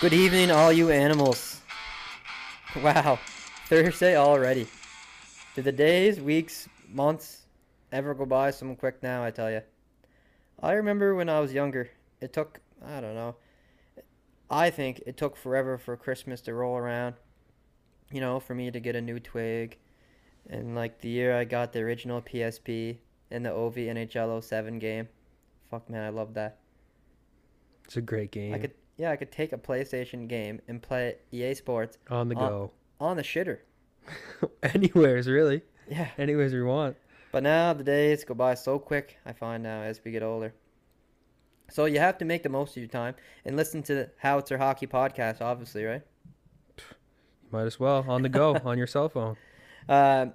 Good evening, all you animals. Wow, Thursday already. Do the days, weeks, months ever go by so quick now, I tell you. I remember when I was younger, it took, I don't know, I think it took forever for Christmas to roll around. You know, for me to get a new twig. And like the year I got the original PSP and the OV NHL 07 game. Fuck man, I love that. It's a great game. I could yeah, I could take a PlayStation game and play EA Sports on the on- go. on the shitter. Anywheres, really. Yeah. Anywheres we want. But now the days go by so quick, I find now as we get older. So you have to make the most of your time and listen to the Howitzer Hockey podcast, obviously, right? You Might as well on the go on your cell phone. Uh,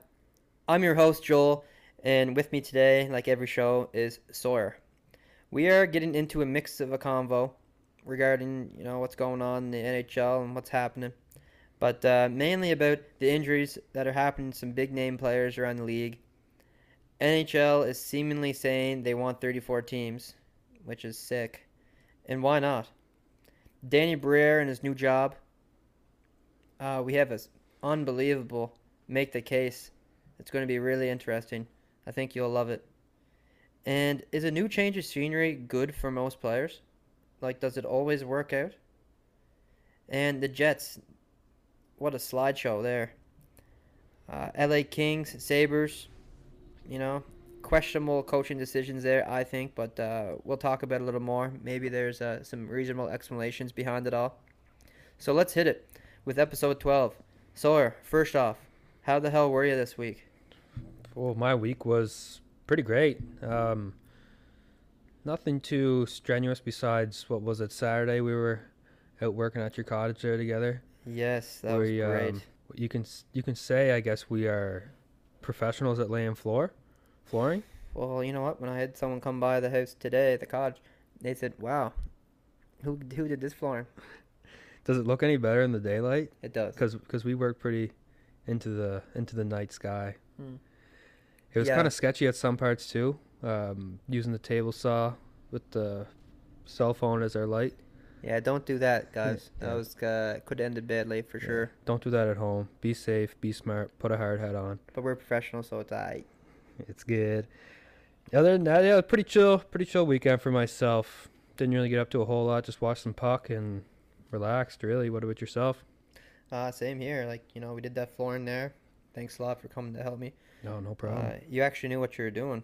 I'm your host, Joel, and with me today, like every show, is Sawyer. We are getting into a mix of a convo regarding, you know, what's going on in the NHL and what's happening, but uh, mainly about the injuries that are happening to some big name players around the league. NHL is seemingly saying they want 34 teams, which is sick, and why not? Danny Briere and his new job. Uh, we have a s- unbelievable make the case. It's going to be really interesting. I think you'll love it. And is a new change of scenery good for most players? Like, does it always work out? And the Jets, what a slideshow there. Uh, LA Kings, Sabres, you know, questionable coaching decisions there, I think, but uh, we'll talk about it a little more. Maybe there's uh, some reasonable explanations behind it all. So let's hit it with episode 12. Sawyer, first off, how the hell were you this week? Well, my week was pretty great. Um, nothing too strenuous besides what was it Saturday? We were out working at your cottage there together. Yes, that was We, great. um, You can you can say I guess we are professionals at laying floor, flooring. Well, you know what? When I had someone come by the house today at the cottage, they said, "Wow, who who did this flooring?" Does it look any better in the daylight? It does. Because we work pretty into the into the night sky. Hmm. It was Yeah. kind of sketchy at some parts too. Um, using the table saw with the cell phone as our light. Yeah, don't do that, guys. Yeah. That was uh, could have ended badly for Yeah. sure. Don't do that at home. Be safe. Be smart. Put a hard hat on. But we're professionals, so it's alright. It's good. Other than that, yeah, pretty chill. Pretty chill weekend for myself. Didn't really get up to a whole lot. Just watched some puck and relaxed. Really. What about yourself? Uh, same here. Like you know, we did that flooring there. Thanks a lot for coming to help me. No, no problem. Uh, you actually knew what you were doing.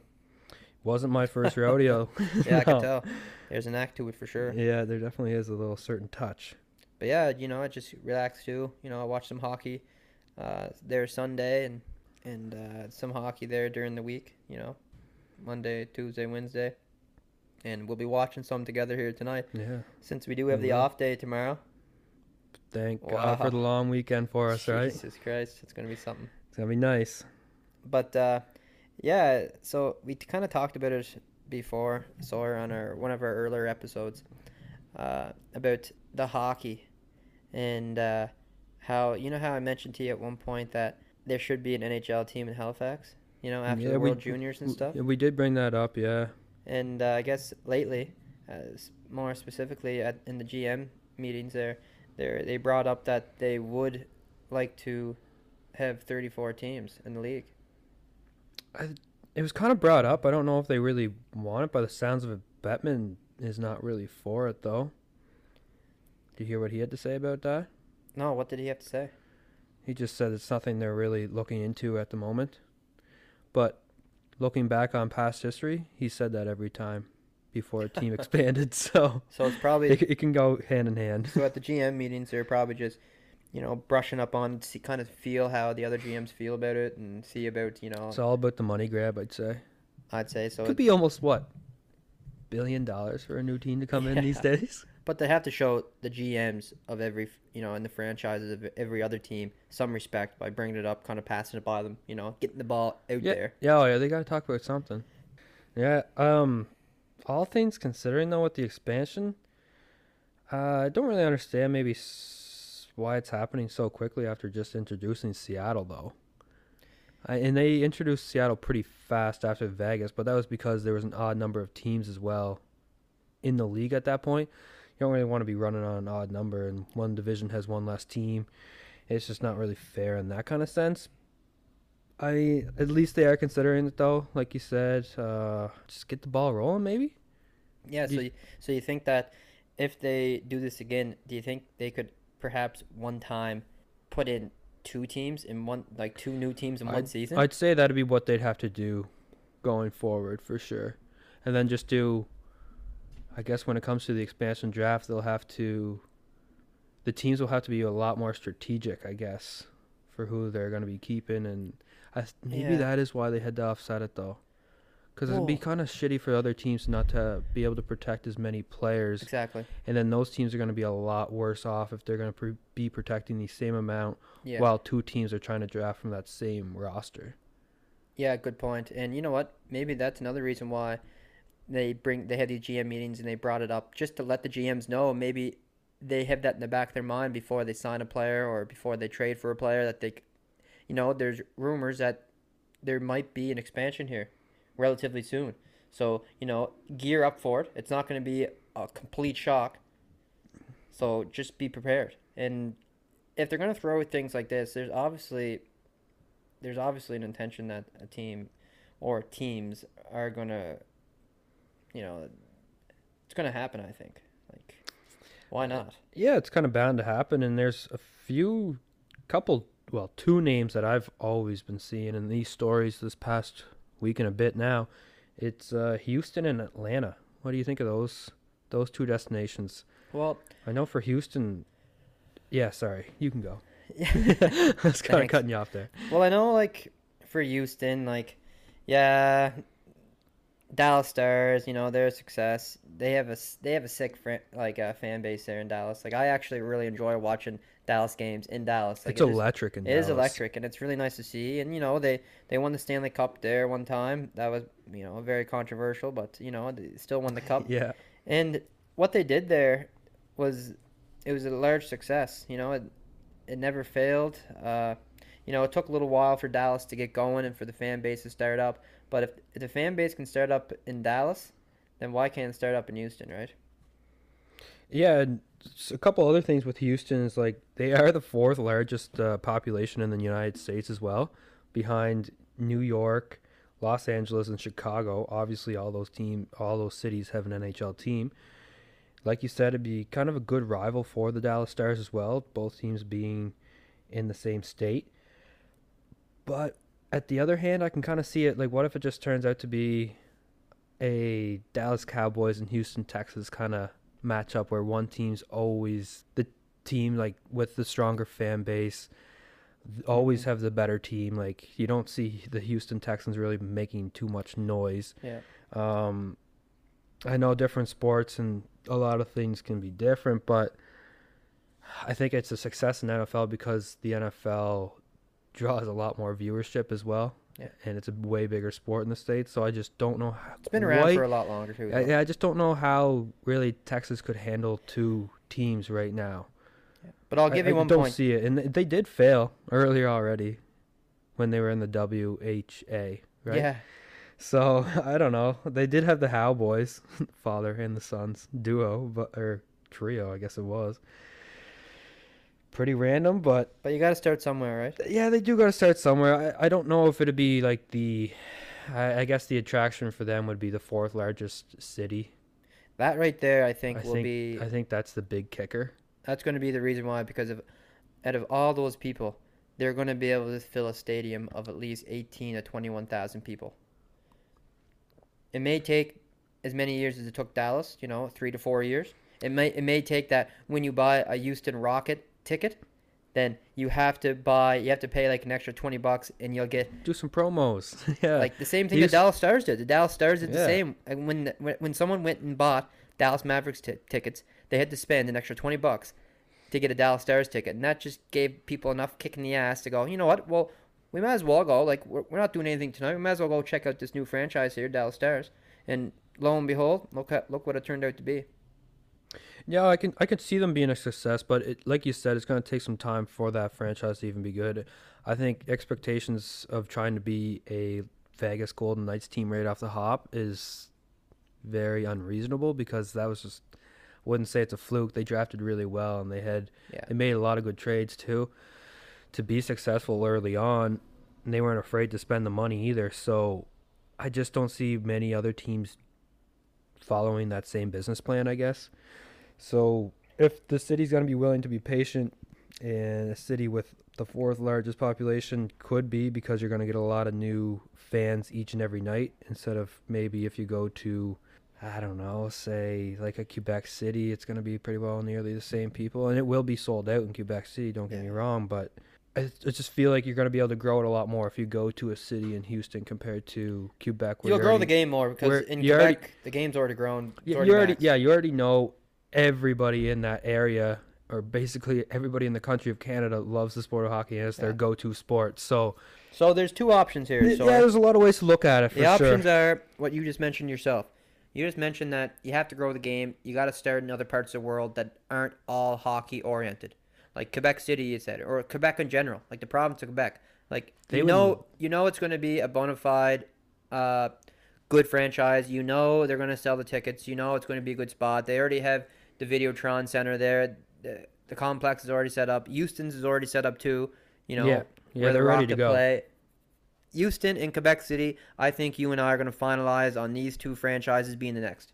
Wasn't my first rodeo. Yeah, I can tell. There's an act to it for sure. Yeah, there definitely is a little certain touch. But yeah, you know, I just relaxed too. You know, I watched some hockey uh, there Sunday and and uh, some hockey there during the week. You know, Monday, Tuesday, Wednesday, and we'll be watching some together here tonight Yeah. since we do have the Mhm. off day tomorrow. Thank God for the long weekend for us, right? Jesus Christ, it's gonna be something. It's gonna be nice. But uh, yeah, so we kind of talked about it before, Sawyer, on our one of our earlier episodes uh, about the hockey and uh, how you know how I mentioned to you at one point that there should be an NHL team in Halifax. You know, after Yeah, the we- World Juniors and stuff. yeah, We did bring that up, yeah. And uh, I guess lately, uh, more specifically at in the GM meetings there, there they brought up that they would like to have 34 teams in the league. It was kind of brought up. I don't know if they really want it. By the sounds of it, Bettman is not really for it, though. Did you hear what he had to say about that? No, what did he have to say? He just said it's nothing they're really looking into at the moment. But looking back on past history, he said that every time before a team expanded. So So it's probably it, it can go hand in hand. so at the GM meetings they're probably just you know brushing up on see kind of feel how the other GMs feel about it and see about you know It's all about the money grab, I'd say. I'd say so. It could be almost what billion dollars for a new team to come in these days. But they have to show the GMs of every, you know, and the franchises of every other team some respect by bringing it up, kind of passing it by them, you know, getting the ball out yeah, there. yeah, oh yeah, they got to talk about something. Yeah, um, all things considering though, with the expansion, uh, I don't really understand maybe s- why it's happening so quickly after just introducing Seattle though. I, and they introduced Seattle pretty fast after Vegas, but that was because there was an odd number of teams as well in the league at that point. You don't really want to be running on an odd number, and one division has one less team. It's just not really fair in that kind of sense. I at least they are considering it though, like you said. Uh, just get the ball rolling, maybe. Yeah. So you, so you think that if they do this again, do you think they could perhaps one time put in two teams in one like two new teams in one season? I'd say that'd be what they'd have to do going forward for sure. And then just do I guess when it comes to the expansion draft, they'll have to the teams will have to be a lot more strategic, I guess, for who they're going to be keeping and I, maybe Yeah. that is why they had to offset it though. Cuz it'd be kind of shitty for other teams not to be able to protect as many players exactly. and then those teams are going to be a lot worse off if they're going to pre- be protecting the same amount Yeah. while two teams are trying to draft from that same roster. Yeah, good point. And you know what? Maybe that's another reason why they bring they have these GM meetings and they brought it up just to let the GMs know maybe they have that in the back of their mind before they sign a player or before they trade for a player that they you know, there's rumors that there might be an expansion here relatively soon. So, you know, gear up for it. It's not going to be a complete shock. So, just be prepared. And if they're going to throw things like this, there's obviously there's obviously an intention that a team or teams are gonna, you know, it's gonna happen. I think. Like, why uh, not? Yeah, it's kind of bound to happen, and there's a few, couple, well, two names that I've always been seeing in these stories this past week and a bit now. It's uh, Houston and Atlanta. What do you think of those those two destinations? Well, I know for Houston. Yeah, sorry, you can go. I was kind of cutting you off there. well, I know like for Houston, like, yeah, Dallas Stars. You know, they're a success. They have a they have a sick fran- like uh, fan base there in Dallas. Like, I actually really enjoy watching Dallas games in Dallas. Like, it's it is- electric in It is Dallas. electric, and it's really nice to see. And you know, they they won the Stanley Cup there one time. That was you know very controversial, but you know they still won the cup. Yeah, And what they did there was it was a large success. You know, it it never failed. Uh, you know, it took a little while for Dallas to get going and for the fan base to start up. But if, if the fan base can start up in Dallas, then why can't it start up in Houston, right? Yeah, a couple other things with Houston is like they are the fourth largest uh, population in the United States as well, behind New York, Los Angeles, and Chicago. Obviously, all those team, all those cities have an NHL team. Like you said, it'd be kind of a good rival for the Dallas Stars as well. Both teams being in the same state, but at the other hand, I can kind of see it. Like, what if it just turns out to be a Dallas Cowboys and Houston Texas kind of matchup where one team's always the team like with the stronger fan base always Mhm. have the better team like you don't see the Houston Texans really making too much noise Yeah. um I know different sports and a lot of things can be different but I think it's a success in the NFL because the NFL draws a lot more viewership as well. And it's a way bigger sport in the states so I just don't know how It's been around why- for a lot longer too. Yeah, I just don't know how really Texas could handle two teams right now. But I'll give I, you I one don't point. see it, and they did fail earlier already when they were in the WHA, right? Yeah. So I don't know. They did have the Howe boys, father and the sons duo, but or trio, I guess it was. Pretty random, but But you got to start somewhere, right? yeah, they do got to start somewhere. I, I don't know if it'd be like the, I, I guess the attraction for them would be the fourth largest city. That right there, I think, I will think be. I think that's the big kicker. That's going to be the reason why, because of, out of all those people, they're going to be able to fill a stadium of at least eighteen to twenty-one thousand people. It may take as many years as it took Dallas, you know, three to four years. It may it may take that when you buy a Houston Rocket ticket, then you have to buy you have to pay like an extra twenty bucks, and you'll get Do some promos. yeah. like the same thing Houston- the Dallas Stars did. The Dallas Stars did the same. And when, the, when when someone went and bought Dallas Mavericks t- tickets, they had to spend an extra twenty bucks to get a Dallas Stars ticket, and that just gave people enough kick in the ass to go. You know what? Well, we might as well go. Like we're, we're not doing anything tonight. We might as well go check out this new franchise here, Dallas Stars. And lo and behold, look at, look what it turned out to be. Yeah, I can I could see them being a success, but it, like you said, it's going to take some time for that franchise to even be good. I think expectations of trying to be a Vegas Golden Knights team right off the hop is very unreasonable because that was just wouldn't say it's a fluke. They drafted really well, and they had Yeah. they made a lot of good trades too to be successful early on. And they weren't afraid to spend the money either. So I just don't see many other teams following that same business plan. I guess. So if the city's going to be willing to be patient, and a city with the fourth largest population could be because you're going to get a lot of new fans each and every night instead of maybe if you go to I don't know, say like a Quebec City, it's going to be pretty well nearly the same people and it will be sold out in Quebec City, don't get me wrong, but I, I just feel like you're going to be able to grow it a lot more if you go to a city in Houston compared to Quebec. where You'll grow already- the game more because in Quebec already- the game's already grown. It's already you already yeah, you already know everybody in that area or basically everybody in the country of Canada loves the sport of hockey and it's their go-to sport. So So there's two options here. yeah, there's a lot of ways to look at it for the sure. options are what you just mentioned yourself. You just mentioned that you have to grow the game. You got to start in other parts of the world that aren't all hockey oriented, like Quebec City. You said, or Quebec in general, like the province of Quebec. Like They you know, you know it's going to be a bona fide, uh, good franchise. You know they're going to sell the tickets. You know it's going to be a good spot. They already have the Videotron Center there. The, the complex is already set up. Houston's is already set up too. You know, Yeah. Yeah, where they're ready to go. Play. Houston and Quebec City, I think you and I are going to finalize on these two franchises being the next.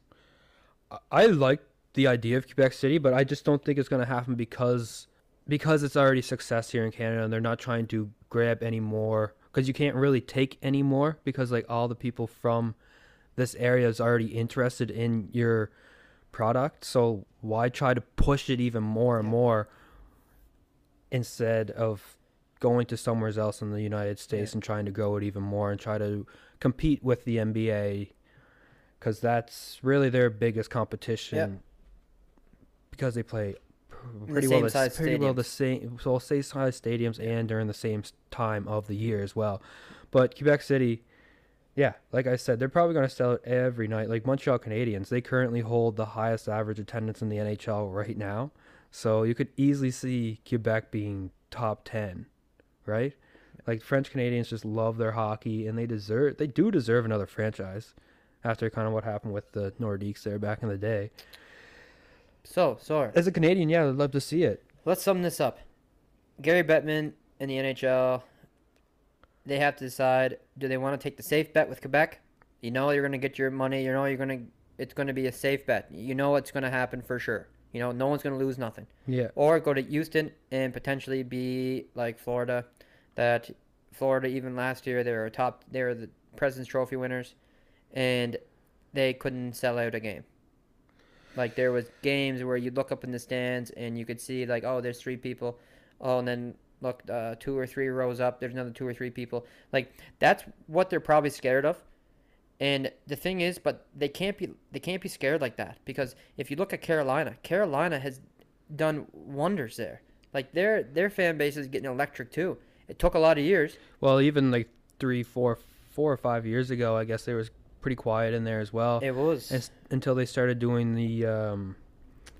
I like the idea of Quebec City, but I just don't think it's going to happen because because it's already success here in Canada and they're not trying to grab any more because you can't really take any more because like all the people from this area is already interested in your product. So why try to push it even more and Yeah. more instead of going to somewhere else in the United States Yeah. and trying to grow it even more and try to compete with the NBA because that's really their biggest competition because they play pretty well the, size pretty well the same so same size stadiums and during the same time of the year as well. But Quebec City yeah like I said they're probably going to sell it every night. Like Montreal Canadiens they currently hold the highest average attendance in the NHL right now. So you could easily see Quebec being top 10 right? Like French Canadians just love their hockey and they deserve they do deserve another franchise after kind of what happened with the Nordiques there back in the day. So, sorry. As a Canadian, yeah, I'd love to see it. Let's sum this up. Gary Bettman and the NHL, they have to decide: do they want to take the safe bet with Quebec? You know you're going to get your money. You know you're going to. It's going to be a safe bet. You know what's going to happen for sure. You know no one's going to lose nothing. Yeah. Or go to Houston and potentially be like Florida, that Florida even last year they were top. They were the President's Trophy winners, and they couldn't sell out a game. Like there was games where you'd look up in the stands and you could see like, oh, there's three people. Oh, and then look, uh, two or three rows up, there's another two or three people. Like that's what they're probably scared of. And the thing is, but they can't be they can't be scared like that because if you look at Carolina, Carolina has done wonders there. Like their their fan base is getting electric too. It took a lot of years. Well, even like three, four, four or five years ago, I guess there was pretty quiet in there as well. It was until they started doing the um,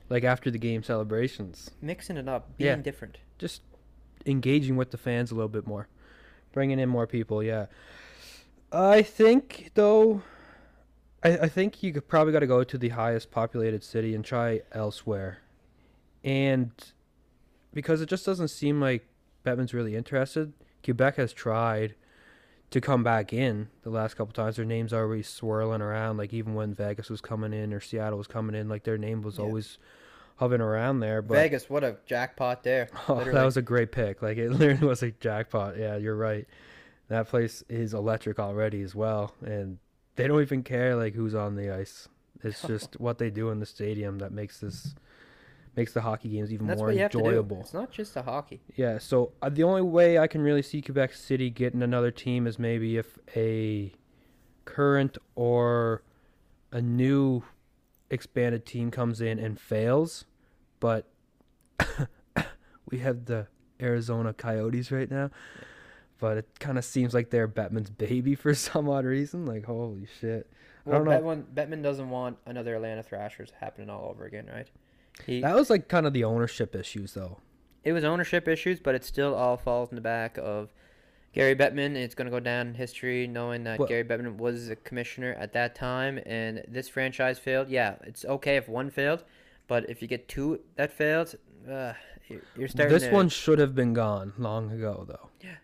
like after the game celebrations, mixing it up, being Yeah. different. just engaging with the fans a little bit more, bringing in more people. Yeah, I think though, I, I think you could probably got to go to the highest populated city and try elsewhere, and because it just doesn't seem like Bettman's really interested. Quebec has tried to come back in the last couple times. Their names are always swirling around. Like even when Vegas was coming in or Seattle was coming in, like their name was Yeah. always hovering around there. But Vegas, what a jackpot there. Oh, that was a great pick. Like it literally was a jackpot. Yeah, you're right. That place is electric already as well, and they don't even care like who's on the ice. It's just what they do in the stadium that makes this makes the hockey games even that's more what you have to do. enjoyable. It's not just the hockey. Yeah. So uh, the only way I can really see Quebec City getting another team is maybe if a current or a new expanded team comes in and fails, but we have the Arizona Coyotes right now. But it kind of seems like they're Bettman's baby for some odd reason. Like, holy shit. I Well, don't know. Bettman, Bettman doesn't want another Atlanta Thrashers happening all over again, right? He, That was like kind of the ownership issues, though. it was ownership issues, but it still all falls in the back of Gary Bettman. It's going to go down in history knowing that Well- Gary Bettman was the commissioner at that time and this franchise failed. Yeah, it's okay if one failed, But if you get two that failed, uh, you're- you're starting. This to, one should have been gone long ago, though. Yeah.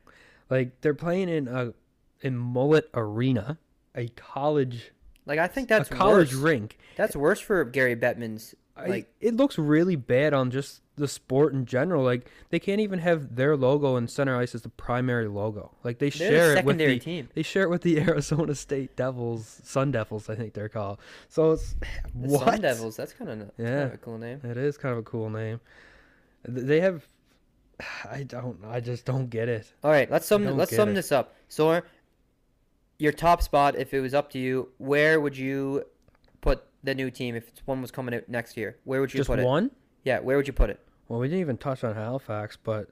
Like they're playing in a in Mullet Arena, a college like I think that's a college worse. rink. That's worse for Gary Bettman's. I, it looks really bad on just the sport in general. Like they can't even have their logo in center ice as the primary logo. Like they share the it with secondary the team. they share it with the Arizona State Devils, Sun Devils, I think they're called. So it's The what? Sun Devils. That's kind of Yeah. a cool name. It is kind of a cool name. They have. I don't. I just don't get it. All right, let's sum let's sum it. this up. So, your top spot, if it was up to you, where would you the new team if one was coming out next year? Where would you Just put it? one. Yeah, where would you put it? Well, we didn't even touch on Halifax, but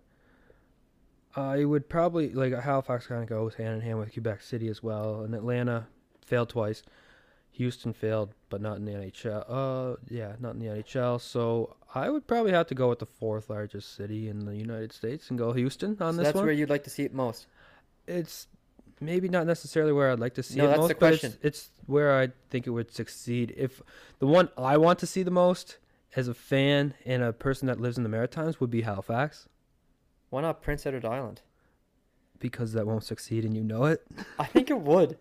I would probably like Halifax kind of goes hand in hand with Quebec City as well, and Atlanta failed twice. Houston failed, but not in the NHL. Uh, yeah, not in the NHL. So I would probably have to go with the fourth largest city in the United States and go Houston on So this that's one. where you'd like to see it most. it's maybe not necessarily where I'd like to see No, it that's most, the but it's, it's where I think it would succeed. If the one I want to see the most as a fan and a person that lives in the Maritimes would be Halifax, Why not Prince Edward Island? because that won't succeed and you know it. I think it would.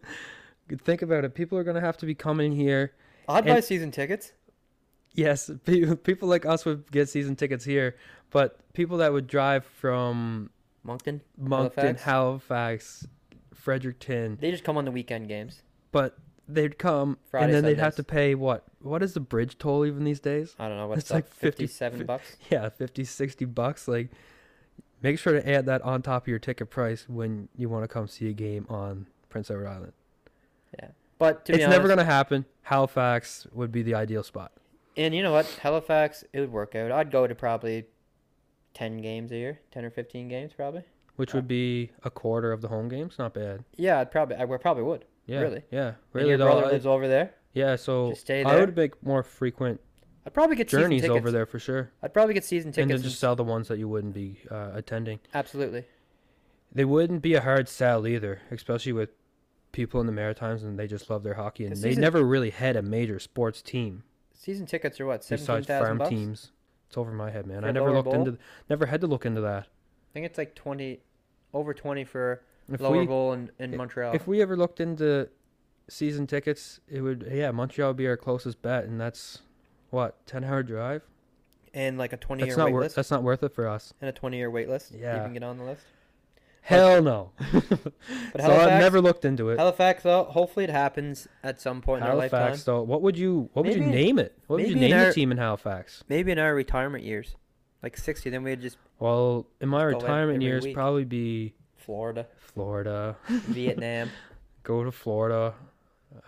Think about it. People are going to have to be coming here. I'd buy season tickets. Yes, people like us would get season tickets here, but people that would drive from Moncton. Moncton, Halifax? Halifax, Fredericton, They just come on the weekend games. but they'd come Friday, and then they'd have to pay what? What is the bridge toll even these days? I don't know what's It's like up. 50 Fifty-seven bucks. Yeah, 50, 60 bucks. Like, make sure to add that on top of your ticket price when you want to come see a game on Prince Edward Island. Yeah. But it's honest, never going to happen. Halifax would be the ideal spot. And you know what? Halifax, it would work out. I'd go to probably ten games a year, ten or fifteen games, probably. Which would be a quarter of the home games. Not bad. Yeah, I'd probably. I would- probably would. Yeah. Really? Yeah. And Really your brother lives over there. yeah. So Just stay I would make more frequent I'd probably get journeys season tickets. over there for sure, I'd probably get season tickets. and tickets. then just sell the ones that you wouldn't be uh, attending. Absolutely. They wouldn't be a hard sell either, especially with people in the Maritimes and they just love their hockey and The they season- never really had a major sports team Season tickets are what? Seventeen besides thousand farm bucks. teams. It's over my head, man. For I never lower looked bowl? into, never had to look into that. I think it's like twenty, over twenty for If lower we bowl in, in Montreal. if we ever looked into season tickets, it would yeah Montreal would be our closest bet, and that's what ten hour drive. and like a twenty That's year not wait worth. list. That's not worth it for us. And a twenty year wait list. Yeah, You can get on the list. Hell no. But so I've never looked into it. Halifax though, hopefully it happens at some point in our lifetime. Halifax, though. What would you? What would you name it? What would you maybe name the team in Halifax? Maybe in our retirement years, like sixty, then we'd just Well, in my retirement years, week. probably be Florida, Florida. Vietnam. Go to Florida.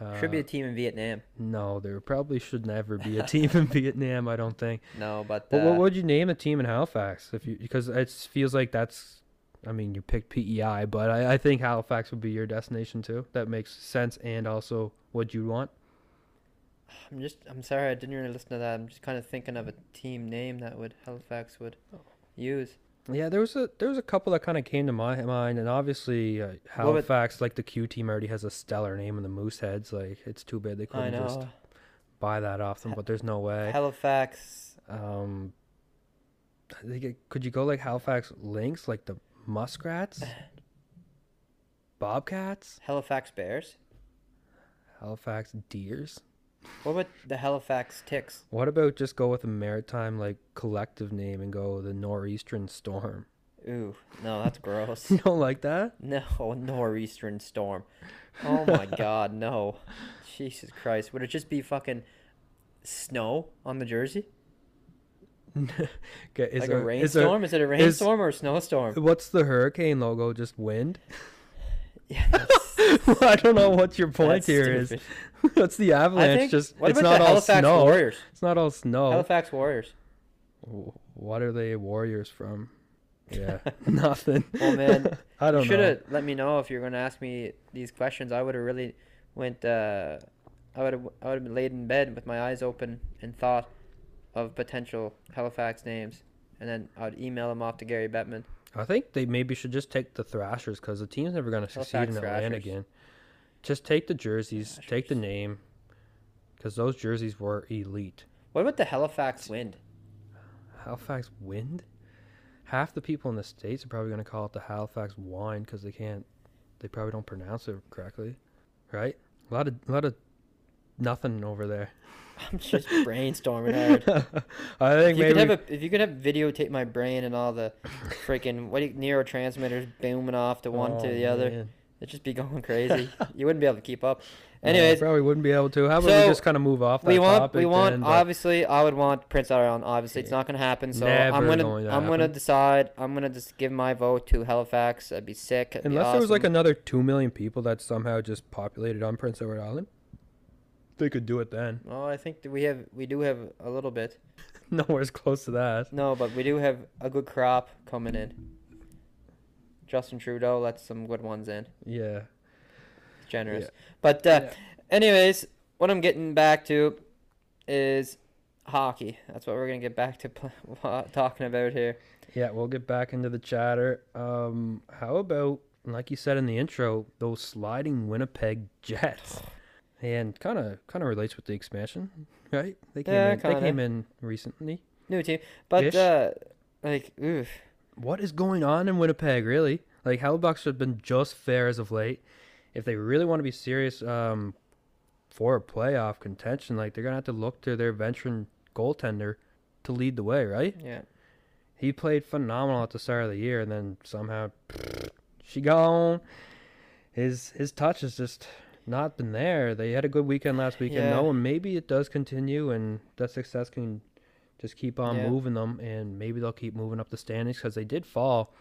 Uh, Should be a team in Vietnam. no, there probably should never be a team in Vietnam. I don't think. No, but But uh, what would you name a team in Halifax? If you because it feels like that's. I mean, you picked PEI, but I, I think Halifax would be your destination too. That makes sense, and also what you want. I'm just I'm sorry I didn't really listen to that. I'm just kind of thinking of a team name that would Halifax would use. Yeah, there was a there was a couple that kind of came to my mind, and obviously uh, What would- Halifax, like the Q team, already has a stellar name in the Mooseheads. Like it's too bad they couldn't just buy that off them, but there's no way. Halifax. Um, I think it- could you go like Halifax Lynx, like the Muskrats, Bobcats, Halifax Bears. Halifax Deers? What about the Halifax Ticks? What about just go with a maritime like collective name and go the Northeastern Storm? Ooh, no, that's gross. You don't like that? no, nor'eastern storm. Oh my God, no. Jesus Christ, would it just be fucking snow on the jersey? Okay, is like there- a is there- rainstorm? Is, it a is- rainstorm or a snowstorm? What's the hurricane logo? Just wind? Yeah, that's, I don't know what your point that's here is. stupid. What's the avalanche? think, just what it's about not the all Halifax snow. Warriors? It's not all snow. Halifax Warriors. What are they warriors from? Yeah, nothing. Well, man, I don't should know. have let me know if you're going to ask me these questions. I would have really went. Uh, I would have. I would have laid in bed with my eyes open and thought of potential Halifax names, and then I would email them off to Gary Bettman. I think they maybe should just take the Thrashers because the team's never going to succeed in Atlanta Thrashers. again. Just take the jerseys, take the name, because those jerseys were elite. What about the Halifax Wind? Halifax Wind. Half the people in the states are probably going to call it the Halifax Wine because they can't. They probably don't pronounce it correctly, right? A lot of a lot of nothing over there. I'm just brainstorming hard. I think If you maybe could have a, if you could have videotape my brain and all the freaking what do you, neurotransmitters booming off to one to Oh, the other, man. it'd just be going crazy. you wouldn't be able to keep up. No, Anyways, probably wouldn't be able to. How about so we just kind of move off that we want we want then, obviously I would want Prince Edward Island. Obviously, it's not gonna happen. So I'm gonna going to I'm gonna decide. I'm gonna just give my vote to Halifax. That'd be sick. It'd be Unless there was like another two million people that somehow just populated on Prince Edward Island, they could do it then. Oh, I think we have we do have a little bit. Nowhere's close to that. No, but we do have a good crop coming in. Justin Trudeau lets some good ones in. Yeah. It's generous. Yeah. But uh, Yeah. anyways, what I'm getting back to is hockey. That's what we're gonna get back to pl- talking about here. Yeah, we'll get back into the chatter. Um, how about, like you said in the intro, those sliding Winnipeg Jets? And kind of kind of relates with the expansion, right? They came Yeah, in. They kinda. came in recently. New team, but Ish. uh, like, oof. What is going on in Winnipeg, really? Like Hellebuyck's have been just fair as of late. If they really want to be serious um, for a playoff contention, like they're gonna have to look to their veteran goaltender to lead the way, right? Yeah. He played phenomenal at the start of the year, and then somehow she gone. His his touch is just not been there. They had a good weekend last weekend, Yeah. though, and maybe it does continue, and that success can just keep on Yeah. moving them, and maybe they'll keep moving up the standings because they did fall.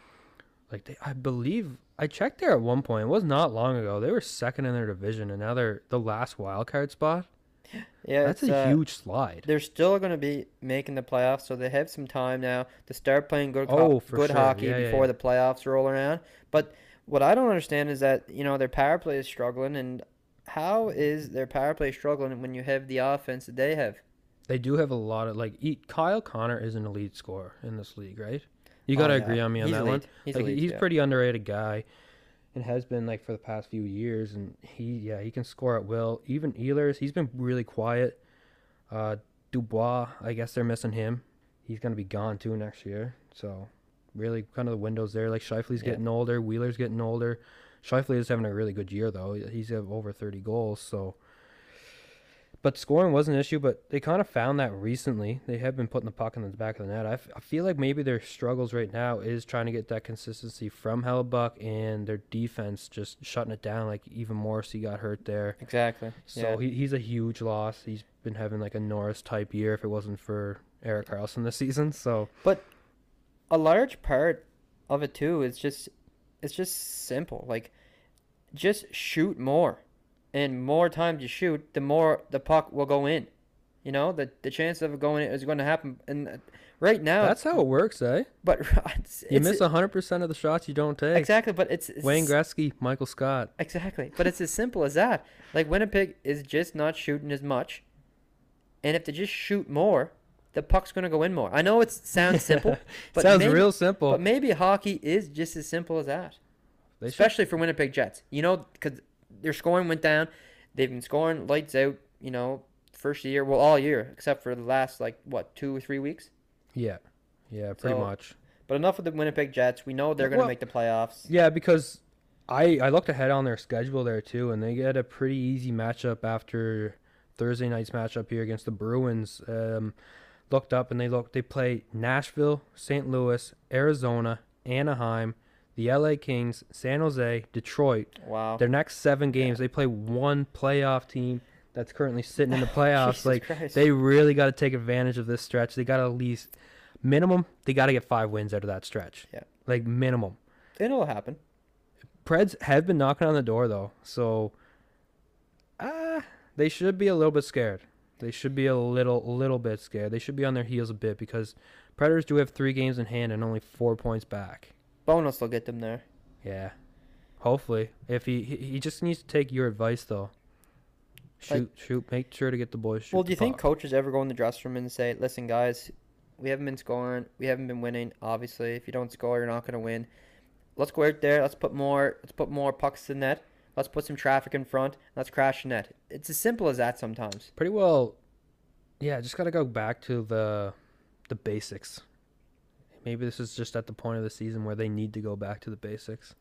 Like they, I believe I checked there at one point. It was not long ago. They were second in their division, and now they're the last wild card spot. Yeah, That's a uh, huge slide. They're still going to be making the playoffs, so they have some time now to start playing good, Oh, ho- good sure. hockey Yeah, yeah, before yeah. the playoffs roll around. But what I don't understand is that you know their power play is struggling, and how is their power play struggling when you have the offense that they have? They do have a lot of like. Kyle Connor is an elite scorer in this league, right? You got to Oh, yeah. agree on me on He's that elite. one. He's like elite, he's yeah. pretty underrated guy, and has been like for the past few years. And he, yeah, he can score at will. Even Ehlers, he's been really quiet. Uh, Dubois, I guess they're missing him. He's gonna be gone too next year. So really, kind of the windows there. Like Scheifele's Yeah. getting older, Wheeler's getting older. Scheifele is having a really good year though. He's have over thirty goals. So. But scoring was an issue, but they kind of found that recently. They have been putting the puck in the back of the net. I, f- I feel like maybe their struggles right now is trying to get that consistency from Hellebuyck and their defense just shutting it down. Like even Morrissey got hurt there, Exactly. so yeah. he, he's a huge loss. He's been having like a Norris type year if it wasn't for Erik Karlsson this season. So but a large part of it too is just it's just simple. Like just shoot more. And more times you shoot, the more the puck will go in. You know, the the chance of it going in is going to happen and uh, right now that's how it works, eh? but it's, You it's miss hundred percent of the shots you don't take. exactly, but it's, it's Wayne Gretzky, Michael Scott. Exactly. But it's as simple as that. Like Winnipeg is just not shooting as much. And if they just shoot more, the puck's going to go in more. I know it sounds simple, but Sounds maybe, real simple. but maybe hockey is just as simple as that. They should Especially for Winnipeg Jets. You know, because their scoring went down. They've been scoring lights out, you know, first year, well, all year, except for the last, like, what, two or three weeks? Yeah, yeah, pretty So- much. But enough with the Winnipeg Jets. We know they're going to Well- make the playoffs. Yeah, because I I looked ahead on their schedule there too, and they get a pretty easy matchup after Thursday night's matchup here against the Bruins. Um, looked up and they look they play Nashville, St. Louis, Arizona, Anaheim, the LA Kings, San Jose, Detroit. Wow. Their next seven games, they play one playoff team that's currently sitting in the playoffs. Like Christ. they really got to take advantage of this stretch. They got to at least minimum. They got to get five wins out of that stretch. Yeah. like minimum. It'll happen. Preds have been knocking on the door though, so ah, they should be a little bit scared. They should be a little little bit scared. They should be on their heels a bit because Predators do have three games in hand and only four points back. Bonus will get them there. Yeah, hopefully. If he he, he just needs to take your advice though. Shoot, shoot. Make sure to get the boys. Shoot Well, do you think puck. coaches ever go in the dressing room and say, "Listen, guys, we haven't been scoring. We haven't been winning. Obviously, if you don't score, you're not going to win. Let's go out there. Let's put more. Let's put more pucks in net. Let's put some traffic in front. Let's crash the net. It's as simple as that sometimes. pretty well? yeah, just got to go back to the the basics. Maybe this is just at the point of the season where they need to go back to the basics,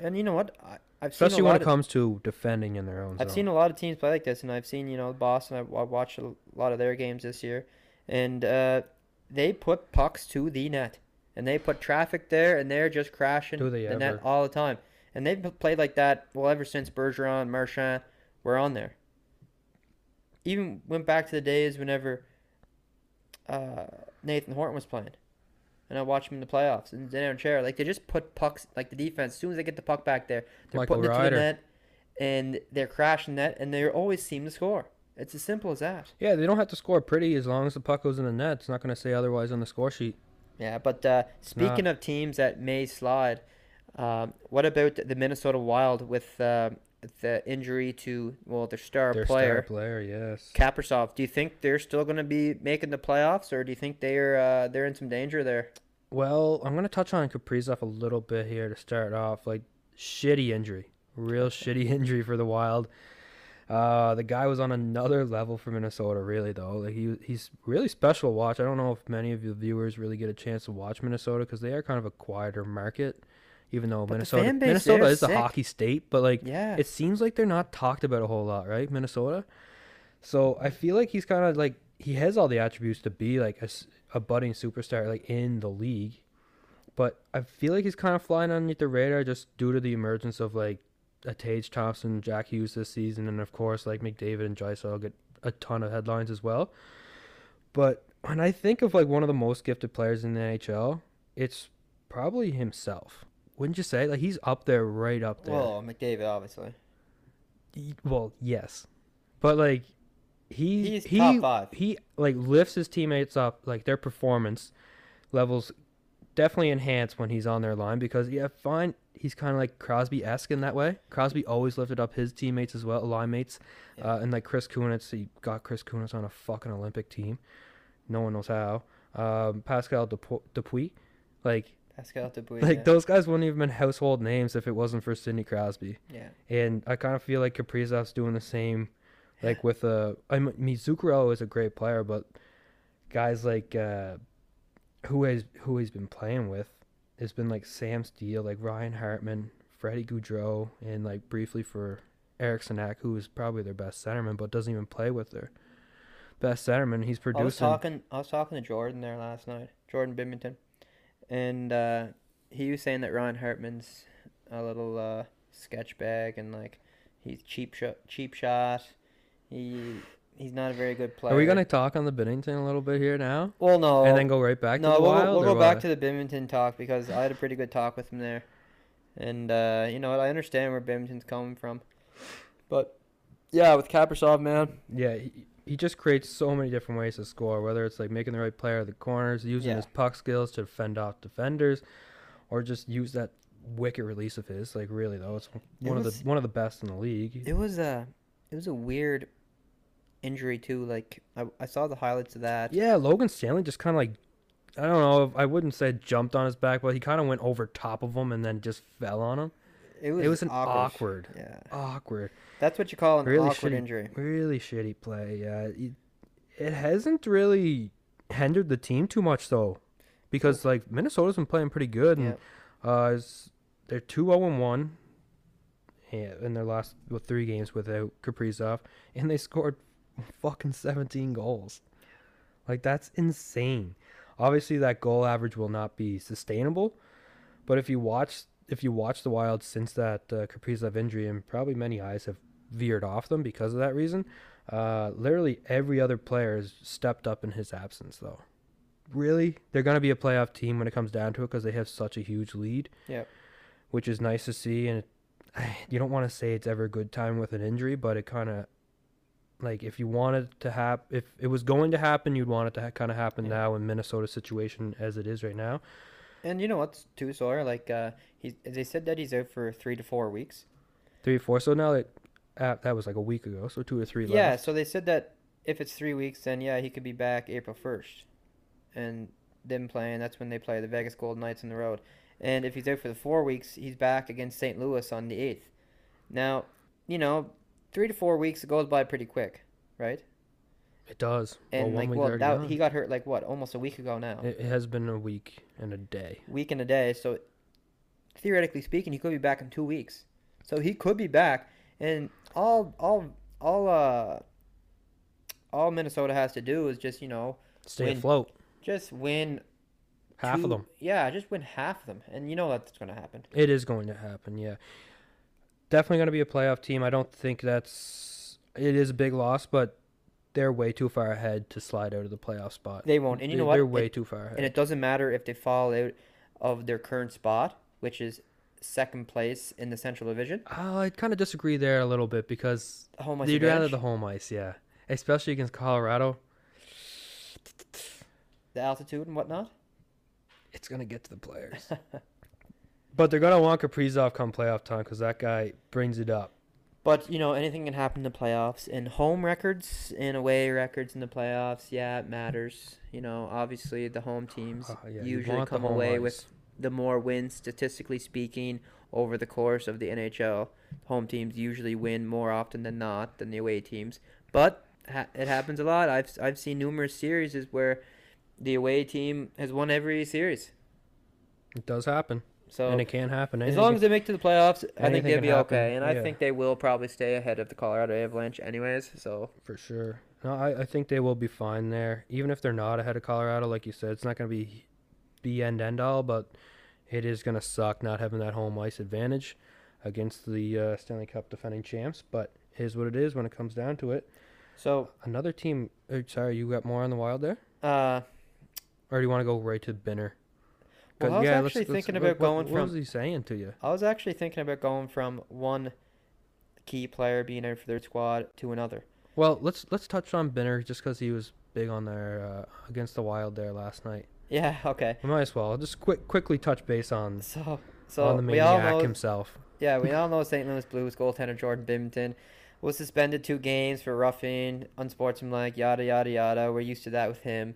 And you know what? I, I've seen especially a when lot it of, comes to defending in their own I've zone. seen a lot of teams play like this, and I've seen you know Boston. I've watched a lot of their games this year, and uh, they put pucks to the net, and they put traffic there, and they're just crashing the net all the time. And they've played like that well ever since Bergeron, Marchand were on there. Even went back to the days whenever uh, Nathan Horton was playing. And I watched him in the playoffs and Zdeno Chara. Like they just put pucks like the defense, as soon as they get the puck back there, they're Michael putting it to the net and they're crashing net and they always seem to score. It's as simple as that. Yeah, they don't have to score pretty as long as the puck goes in the net. It's not going to say otherwise on the score sheet. Yeah, but uh, speaking of teams that may slide, um, what about the Minnesota Wild with uh, the injury to well their star Their player star player, yes. Kaprizov? Do you think they're still going to be making the playoffs, or do you think they're uh, they're in some danger there? Well, I'm going to touch on Kaprizov a little bit here to start off. Like, shitty injury. Real shitty injury for the Wild. Uh, the guy was on another level for Minnesota, really, though. Like, he he's really special to watch. I don't know if many of the viewers really get a chance to watch Minnesota because they are kind of a quieter market, even though But Minnesota Minnesota is a hockey state, but like Yeah, it seems like they're not talked about a whole lot, right? Minnesota. So I feel like he's kind of like he has all the attributes to be like a budding superstar like in the league, but I feel like he's kind of flying underneath the radar just due to the emergence of like a Tage Thompson, Jack Hughes this season, and of course like McDavid and Draisaitl get a ton of headlines as well. But when I think of like one of the most gifted players in the NHL, it's probably himself. Wouldn't you say? Like he's up there, right up there. well, McDavid obviously. Y- Well, yes, but like he He's he top five. he like lifts his teammates up, like their performance levels definitely enhance when he's on their line because yeah, fine, he's kind of like Crosby esque in that way. Crosby always lifted up his teammates as well, line mates, Yeah. uh, and like Chris Kunitz, he got Chris Kunitz on a fucking Olympic team. No one knows how. Um, Pascal Dupu- Pascal Dupuis. like yeah. those guys wouldn't even been household names if it wasn't for Sidney Crosby. yeah. And I kind of feel like Kaprizov's doing the same, like with uh, I mean Zuccarello is a great player, but guys like uh, who has who he's been playing with has been like Sam Steel, like Ryan Hartman, Freddy Gaudreau, and like briefly for Eriksson Ek, who is probably their best centerman, but doesn't even play with their best centerman. He's I was producing. talking. I was talking to Jordan there last night, Jordan Binnington, and uh, he was saying that Ryan Hartman's a little uh, sketch bag and like he's cheap shot, cheap shot. He he's not a very good player. Are we gonna talk on the Binnington a little bit here now, Well, no. and then go right back no, to the we'll, Wild? we'll go back to the Binnington talk because I had a pretty good talk with him there, and uh, you know what? I understand where Binnington's coming from, but yeah, with Kaprizov, man, Yeah, he, just creates so many different ways to score, whether it's like making the right player at the corners, using Yeah. his puck skills to fend off defenders, or just use that wicked release of his. Like really though, it's It one of the one of the best in the league. It was a it was a weird injury too. Like I, I saw the highlights of that. Yeah, Logan Stanley just kind of like I don't know, I wouldn't say jumped on his back, but he kind of went over top of him and then just fell on him. It was It was an awkward. awkward, Yeah, awkward, that's what you call an Really awkward shitty- injury. really shitty play. Yeah, it, it hasn't really hindered the team too much though, because like Minnesota's been playing pretty good and. Yeah. Uh, they're two zero and one. Yeah, in their last well, three games without Kaprizov, and they scored fucking seventeen goals. Like that's insane. Obviously, that goal average will not be sustainable, but if you watch if you watch the Wild since that uh, Kaprizov injury, and probably many eyes have veered off them because of that reason. Uh, literally every other player has stepped up in his absence, though. Really, they're going to be a playoff team when it comes down to it because they have such a huge lead Yep. which is nice to see. And it, you don't want to say it's ever a good time with an injury, but it kind of like if you wanted to have, if it was going to happen, you'd want it to ha- kind of happen Yeah. now in Minnesota's situation as it is right now. And you know what, too, Sawyer? Like uh, he they said that he's out for three to four weeks. Three, four. So now that uh, that was like a week ago, so two or three. Yeah, left. so they said that if it's three weeks, then yeah, he could be back April first, and them playing. That's when they play the Vegas Golden Knights on the road. And if he's out for the four weeks, he's back against St. Louis on the eighth. Now, you know, three to four weeks it goes by pretty quick, right? It does. And well, like, well, that, gone. he got hurt like what, almost a week ago now. It, it has been a week and a day. week and a day. So theoretically speaking, he could be back in two weeks. So he could be back, and all all all uh all Minnesota has to do is just you know Stay Win. afloat. just win Half two- of them. Yeah, just win half of them, and you know that's going to happen. It is going to happen. Yeah. Definitely going to be a playoff team. I don't think that's. It is a big loss, but they're way too far ahead to slide out of the playoff spot. They won't, and you They- know what? They're way It- too far ahead. and it doesn't matter if they fall out of their current spot, which is second place in the Central Division. Uh, oh, I kind of disagree there a little bit because Home ice you'd rather the home ice, yeah. Especially against Colorado. the altitude and whatnot. It's going to get to the players. but they're going to want Kaprizov come playoff time because that guy brings it up. But you know, anything can happen in the playoffs. And home records and away records in the playoffs, yeah, it matters. You know, obviously the home teams Oh, yeah, usually come away with the more wins, statistically speaking, over the course of the NHL. Home teams usually win more often than not than the away teams. But ha- it happens a lot. I've I've seen numerous series where the away team has won every series. It does happen. So and it can happen. as long as they make it to the playoffs, I think they'll be happen, okay. And I think they will probably stay ahead of the Colorado Avalanche, anyways. So For sure. No, I, I think they will be fine there. Even if they're not ahead of Colorado, like you said, it's not going to be the end end all, but it is going to suck not having that home ice advantage against the uh, Stanley Cup defending champs. But is what it is when it comes down to it. so Another team. Uh, sorry, you got more on the Wild there, uh, or do you want to go right to Binner? Well, I was let's- actually let's- thinking what- about what- going What from- was he saying to you? I was actually thinking about going from one key player being out for their squad to another. Well, let's let's touch on Binner just because he was big on their uh, against the Wild there last night. Yeah, okay. We might as well just quick quickly touch base on So so on the we all maniac know himself. Yeah, we all know St. Louis Blues goaltender Jordan Binnington was suspended two games for roughing, unsportsmanlike, yada yada yada. We're used to that with him.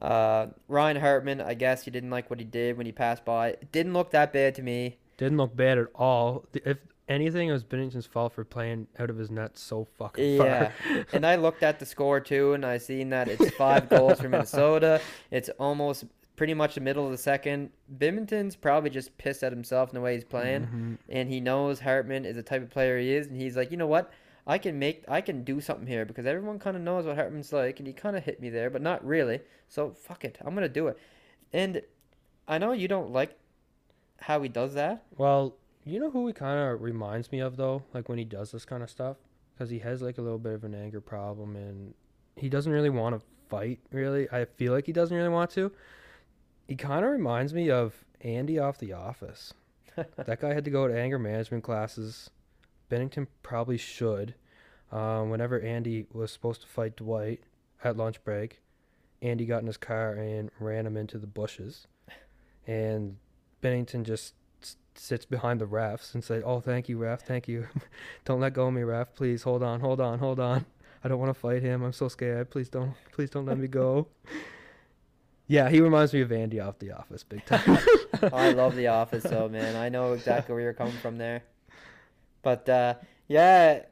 Uh, Ryan Hartman, I guess he didn't like what he did when he passed by. It didn't look that bad to me. Didn't look bad at all. If anything, it was Binnington's fault for playing out of his net so fucking Yeah, far. and I looked at the score too, and I seen that it's five goals for Minnesota. It's almost pretty much the middle of the second. Binnington's probably just pissed at himself in the way he's playing. Mhm. and he knows Hartman is the type of player he is, and he's like, you know what, I can make, I can do something here because everyone kind of knows what Hartman's like, and he kind of hit me there, but not really. So fuck it, I'm gonna do it. And I know you don't like how he does that. Well, you know who he kind of reminds me of though, like when he does this kind of stuff, because he has like a little bit of an anger problem and he doesn't really want to fight. Really, I feel like he doesn't really want to. He kind of reminds me of Andy off The Office. that guy had to go to anger management classes. Binnington probably should. Um, whenever Andy was supposed to fight Dwight at lunch break, Andy got in his car and ran him into the bushes. And Binnington just s- sits behind the refs and says, "Oh, thank you, ref. Thank you. don't let go of me, ref. Please hold on, hold on, hold on. I don't want to fight him. I'm so scared. Please don't, please don't let me go." yeah, he reminds me of Andy off The Office, big time. I love The Office, though, man. I know exactly where you're coming from there. But uh, yeah,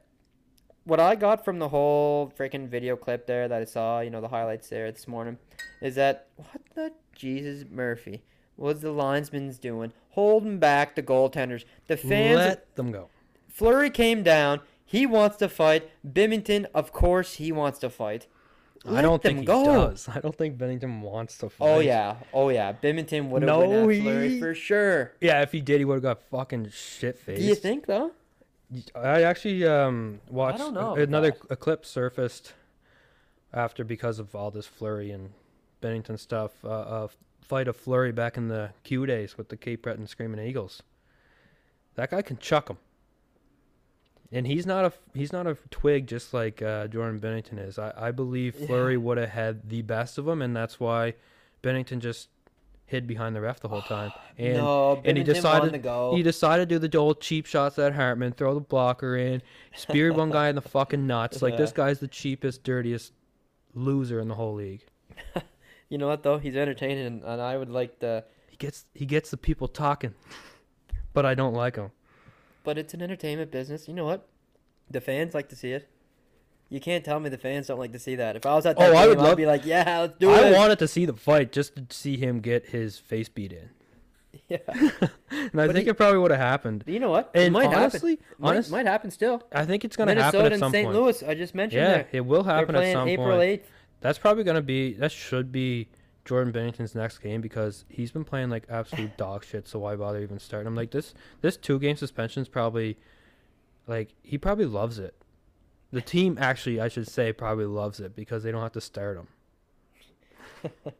what I got from the whole freaking video clip there that I saw, you know, the highlights there this morning, is that what the Jesus Murphy was the linesman's doing, holding back the goaltenders. The fans, let them go. Fleury came down. He wants to fight. Binnington, of course, he wants to fight. I don't think he go. does. I don't think Binnington wants to fight. Oh yeah, oh yeah. Binnington would have No, went at Fleury he- for sure. Yeah, if he did, he would have got fucking shit faced. Do you think though? I actually um watched know another that. clip surfaced after because of all this Fleury and Binnington stuff. Uh, a fight of Fleury back in the Q days with the Cape Breton Screaming Eagles. That guy can chuck him, and he's not a he's not a twig just like uh, Jordan Binnington is. I, I believe Fleury Yeah. would have had the best of him, and that's why Binnington just hid behind the ref the whole time. And no, and he decided to go. he decided to do the old cheap shots at Hartman, throw the blocker in, speared one guy in the fucking nuts. Like this guy's the cheapest, dirtiest loser in the whole league. you know what though? He's entertaining, and, and I would like the. He gets he gets the people talking, but I don't like him. But it's an entertainment business. You know what? The fans like to see it. You can't tell me the fans don't like to see that. If I was at Oh, that I game, would I'd love- be like, yeah, let's do I it. wanted to see the fight just to see him get his face beat in, yeah. and I But think he- it probably would have happened. You know what? it And might happen. honestly, Might, honest, might happen still. I think it's gonna Minnesota happen at and some St. point. Louis. I just mentioned Yeah, that. it will happen at some April point. 8th. That's probably gonna be that should be Jordan Binnington's next game because he's been playing like absolute dog shit. So why bother even starting him? Like this, this two game suspension is probably, like he probably loves it. The team actually, I should say, probably loves it because they don't have to start him.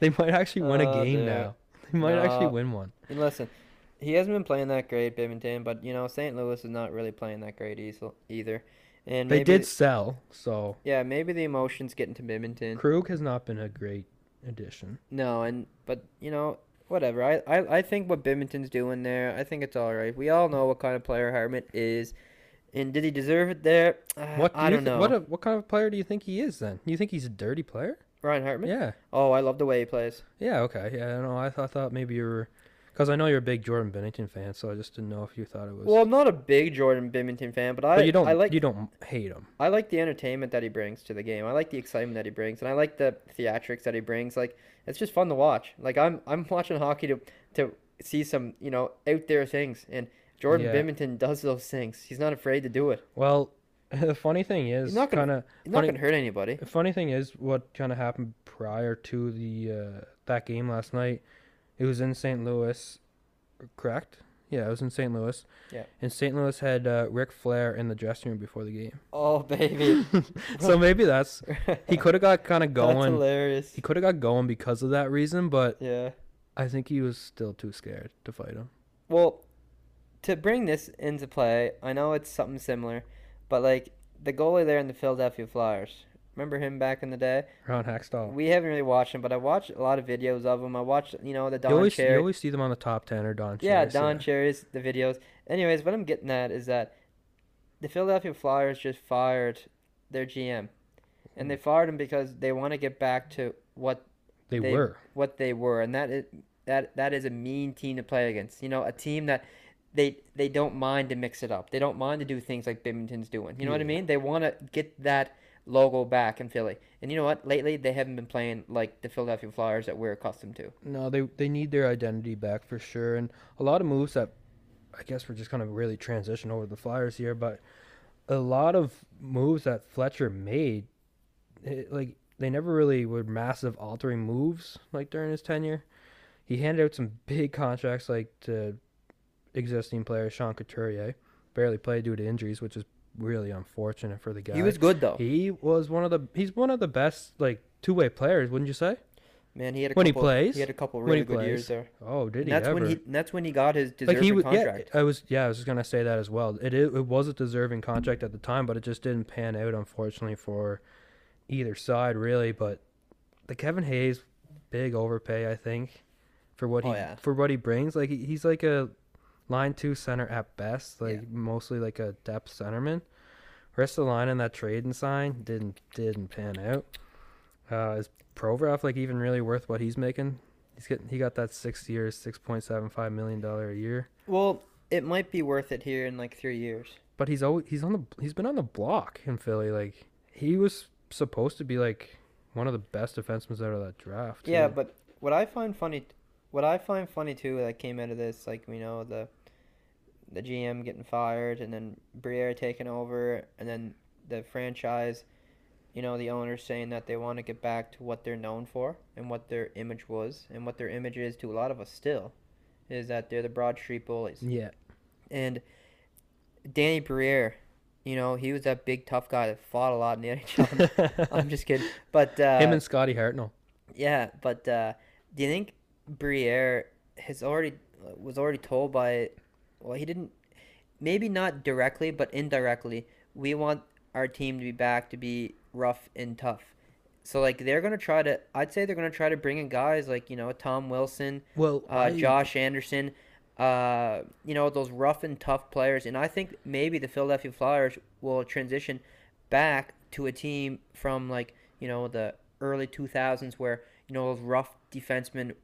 they might actually win a Oh, game dude. now. They might actually win one. And listen, he hasn't been playing that great, Binnington, but you know St. Louis is not really playing that great easel- either. And They did sell, so yeah, maybe the emotions getting to Binnington. Krug has not been a great addition. No, and but you know whatever. I, I I think what Binnington's doing there, I think it's all right. We all know what kind of player Hartman is, and did he deserve it there? Uh, What I do you don't thi- know. What a, what kind of player do you think he is then? You think he's a dirty player? Ryan Hartman? Yeah. Oh, I love the way he plays. Yeah, okay. Yeah, no, I, th- I thought maybe you were, because I know you're a big Jordan Binnington fan, so I just didn't know if you thought it was. Well, I'm not a big Jordan Binnington fan, but I but you don't, I like you don't hate him. I like the entertainment that he brings to the game. I like the excitement that he brings, and I like the theatrics that he brings. Like it's just fun to watch. Like I'm I'm watching hockey to to see some you know out there things, and Jordan Yeah. Binnington does those things. He's not afraid to do it. Well, the funny thing is, not gonna- kind of, He's not gonna hurt anybody. the funny thing is, what kind of happened prior to the uh, that game last night? It was in St. Louis, correct? Yeah, it was in St. Louis. Yeah. And St. Louis had uh, Ric Flair in the dressing room before the game, Oh baby, so maybe that's he could have got kind of going. That's going. hilarious. He could have got going because of that reason, but Yeah. I think he was still too scared to fight him. Well, to bring this into play, I know it's something similar, but like the goalie there in the Philadelphia Flyers. Remember him back in the day? Ron Hextall. We haven't really watched him, but I watched a lot of videos of him. I watched, you know, the You Don always, you Cherry. always see them on the top ten or Don. yeah, Cherry's, Don Cherry's the videos. Anyways, what I'm getting at is that the Philadelphia Flyers just fired their GM, and they fired him because they want to get back to what They, they- were. what they were, and that is that that is a mean team to play against. You know, a team that they they don't mind to mix it up. They don't mind to do things like Binnington's doing. You know what I mean? They want to get that logo back in Philly. And you know what? Lately, they haven't been playing like the Philadelphia Flyers that we're accustomed to. No, they they need their identity back for sure, and a lot of moves that I guess we're just kind of really transition over the Flyers here, but a lot of moves that Fletcher made, it, like they never really were massive altering moves like during his tenure. He handed out some big contracts like to existing player Sean Couturier, barely played due to injuries, which is really unfortunate for the guy. He was good though. He was one of the he's one of the best like two way players, wouldn't you say? Man, he had a When he couple, plays? He had a couple really good plays. years there. Oh, did And he that's ever? when he that's when he got his like he was, contract. yeah. I was, yeah, I was just gonna say that as well. It, it it was a deserving contract at the time, but it just didn't pan out, unfortunately, for either side, really. But the Kevin Hayes big overpay, I think, for what oh, he Oh, yeah. for what he brings. Like he, he's like a line two center at best, like Yeah. mostly like a depth centerman. Rest of the line in that trade and sign didn't didn't pan out. Uh, is Provorov like even really worth what he's making? He's getting he got that six years, six point seven five million dollar a year. well, it might be worth it here in like three years. But he's always he's on the he's been on the block in Philly. Like he was supposed to be like one of the best defensemen out of that draft. Yeah, too. but what I find funny, what I find funny too, that came out of this, like you know the, the GM getting fired, and then Briere taking over, and then the franchise, you know, the owners saying that they want to get back to what they're known for and what their image was, and what their image is to a lot of us still, is that they're the Broad Street bullies, yeah, and Danny Briere. You know, he was that big tough guy that fought a lot in the NHL. I'm just kidding, but uh, him and Scotty Hartnell. yeah, but uh, do you think Briere has already was already told by well he didn't maybe not directly but indirectly we want our team to be back to be rough and tough. So like they're gonna try to I'd say they're gonna try to bring in guys like you know Tom Wilson, Well, uh, Josh Anderson, uh, you know those rough and tough players, and I think maybe the Philadelphia Flyers will transition back to a team from like you know the early 2000s where you know those rough defensemen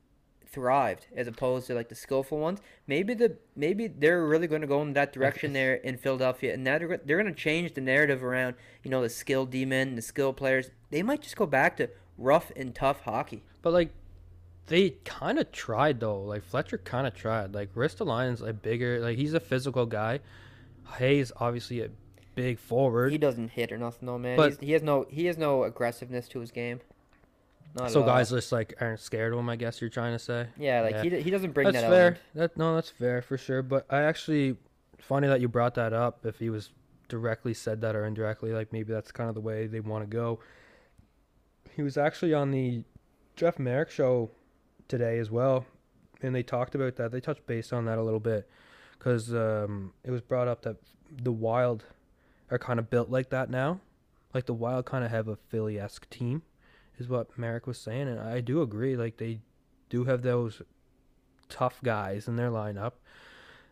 thrived as opposed to like the skillful ones. Maybe the maybe they're really going to go in that direction there in Philadelphia, and now they're they're going to change the narrative around you know the skilled demon, the skilled players. They might just go back to rough and tough hockey. But like, they kind of tried though. Like Fletcher kind of tried. Like Ristolainen's a bigger, like he's a physical guy. Hayes obviously a big forward. He doesn't hit or nothing though, man. But- He's, he has no he has no aggressiveness to his game. Not so guys just like aren't scared of him. I guess you're trying to say. yeah, like yeah. he he doesn't bring that's that fair. element. That no, that's fair for sure. But I actually funny that you brought that up. If he was directly said that or indirectly, like maybe that's kind of the way they want to go. He was actually on the Jeff Marek show today as well, and they talked about that. They touched base on that a little bit because um, it was brought up that the Wild are kind of built like that now. Like the Wild kind of have a Philly esque team, is what Marek was saying, and I do agree. Like they do have those tough guys in their lineup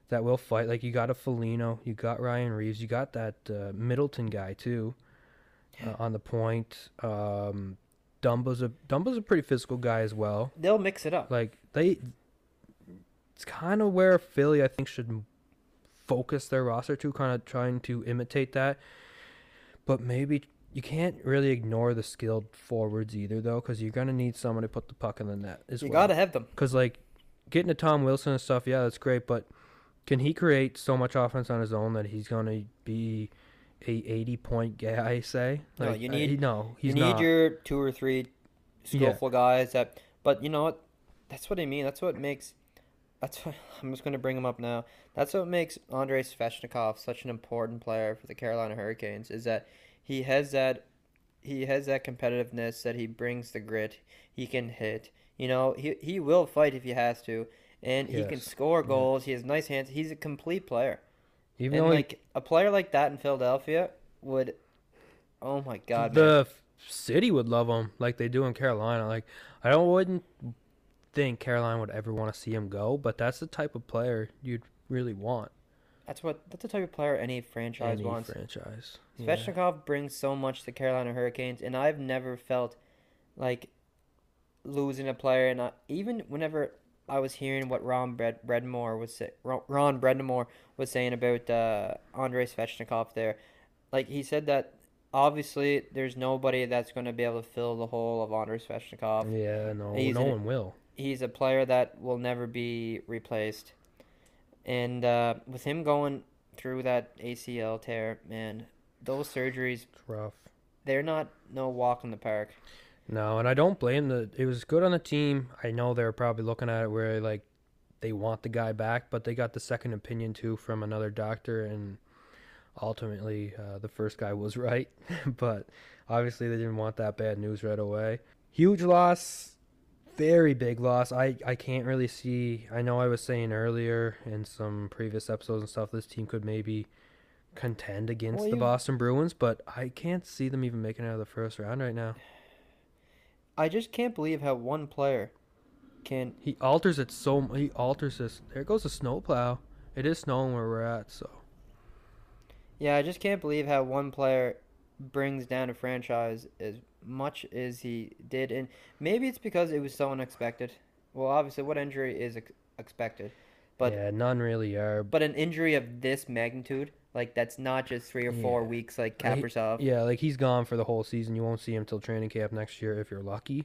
that will fight. Like you got a Foligno, you got Ryan Reaves, you got that uh, Middleton guy too uh, on the point. Um, Dumba's a Dumba's a pretty physical guy as well. They'll mix it up. Like they, it's kind of where Philly I think should focus their roster to, kind of trying to imitate that. But maybe you can't really ignore the skilled forwards either, though, because you're gonna need someone to put the puck in the net as you well. gotta have them. Because like getting to Tom Wilson and stuff, yeah, that's great. But can he create so much offense on his own that he's gonna be a 80 point guy? I say, No, you uh, need- he- no, he's you need not. your two or three Yeah. skillful guys that. But you know what? That's what I mean. That's what makes. That's what I'm just gonna bring him up now. That's what makes Andrei Svechnikov such an important player for the Carolina Hurricanes. Is that he has that. He has that competitiveness that he brings the grit. He can hit. You know, he he will fight if he has to, and he can Yes. score Yeah. goals. He has nice hands. He's a complete player. Even and though he- like a player like that in Philadelphia would. Oh my God, the f- city would love him like they do in Carolina. Like I don't wouldn't think Carolina would ever want to see him go, but that's the type of player you'd really want. That's what that's the type of player any franchise Any wants. franchise. Yeah. Svechnikov brings so much to Carolina Hurricanes, and I've never felt like losing a player. And I, even whenever I was hearing what Ron Bred- Brind'Amour was say, Ron Ron Brind'Amour was saying about uh, Andrei Svechnikov, there, like he said that obviously there's nobody that's going to be able to fill the hole of Andrei Svechnikov. Yeah, no, He's no an- one will. He's a player that will never be replaced. And uh, with him going through that ACL tear, man, those surgeries, It's rough. they're not no walk in the park. No, and I don't blame the. It was good on the team. I know they're probably looking at it where like they want the guy back, but they got the second opinion too from another doctor, and ultimately uh, the first guy was right. but obviously they didn't want that bad news right away. Huge loss, very big loss. I I can't really see. I know I was saying earlier in some previous episodes and stuff, this team could maybe contend against Well, the you- Boston Bruins, but I can't see them even making it out of the first round right now. I just can't believe how one player can. He alters it so he alters this. There goes a snowplow. It is snowing where we're at, so Yeah, I just can't believe how one player brings down a franchise as much as he did, and maybe it's because it was so unexpected. Well, obviously, what injury is ex- expected? But yeah, none really are. but an injury of this magnitude, like that's not just three or four Yeah. weeks, like Kaprizov. Yeah, like he's gone for the whole season. You won't see him till training camp next year if you're lucky.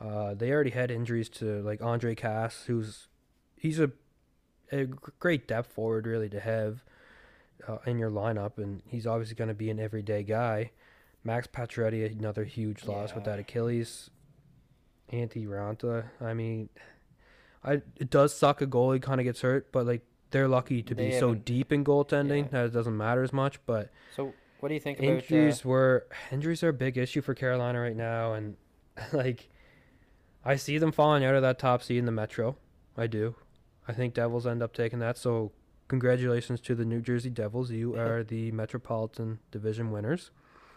Uh, they already had injuries to like Ondrej Kase, who's he's a a great depth forward really to have uh, in your lineup, and he's obviously going to be an everyday guy. Max Pacioretty, another huge loss with that Achilles. Antti Raanta, I mean, I it does suck a goalie kind of gets hurt, but like they're lucky to be so deep in goaltending Yeah. that it doesn't matter as much. But So what do you think about? injuries Uh, were injuries are a big issue for Carolina right now, and like I see them falling out of that top seed in the Metro. I do. I think Devils end up taking that. So congratulations to the New Jersey Devils. You are the Metropolitan Division winners.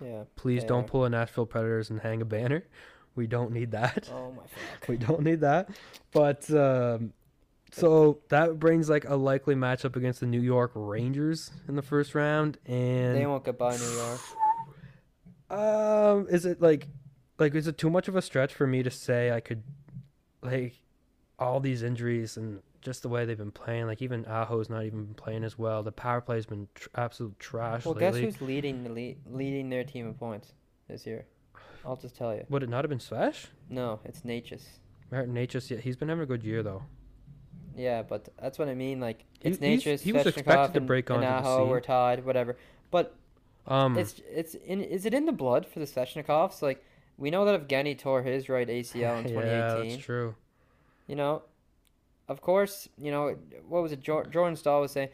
Yeah. Please don't pull a Nashville Predators and hang a banner. We don't need that. Oh my fuck. We don't need that. But um, so that brings like a likely matchup against the New York Rangers in the first round, and They won't get by New York. um, is it like, like, is it too much of a stretch for me to say I could, like, all these injuries and just the way they've been playing. Like even Aho's not even been playing as well. The power play's been tr- absolute trash Well, guess who's leading the lead, leading their team in points this year? I'll just tell you. Would it not have been Svesh? No, it's Necas. Martin Necas, yeah, he's been having a good year though. Yeah, but that's what I mean. Like it's he's- Necas, he was expected to break on Aho were tied, whatever. But Um, it's it's in is it in the blood for the Svechnikovs? Like we know that Evgeny tore his right ACL in 2018. yeah, that's true. You know, of course, you know what was it? Jordan Staal was saying,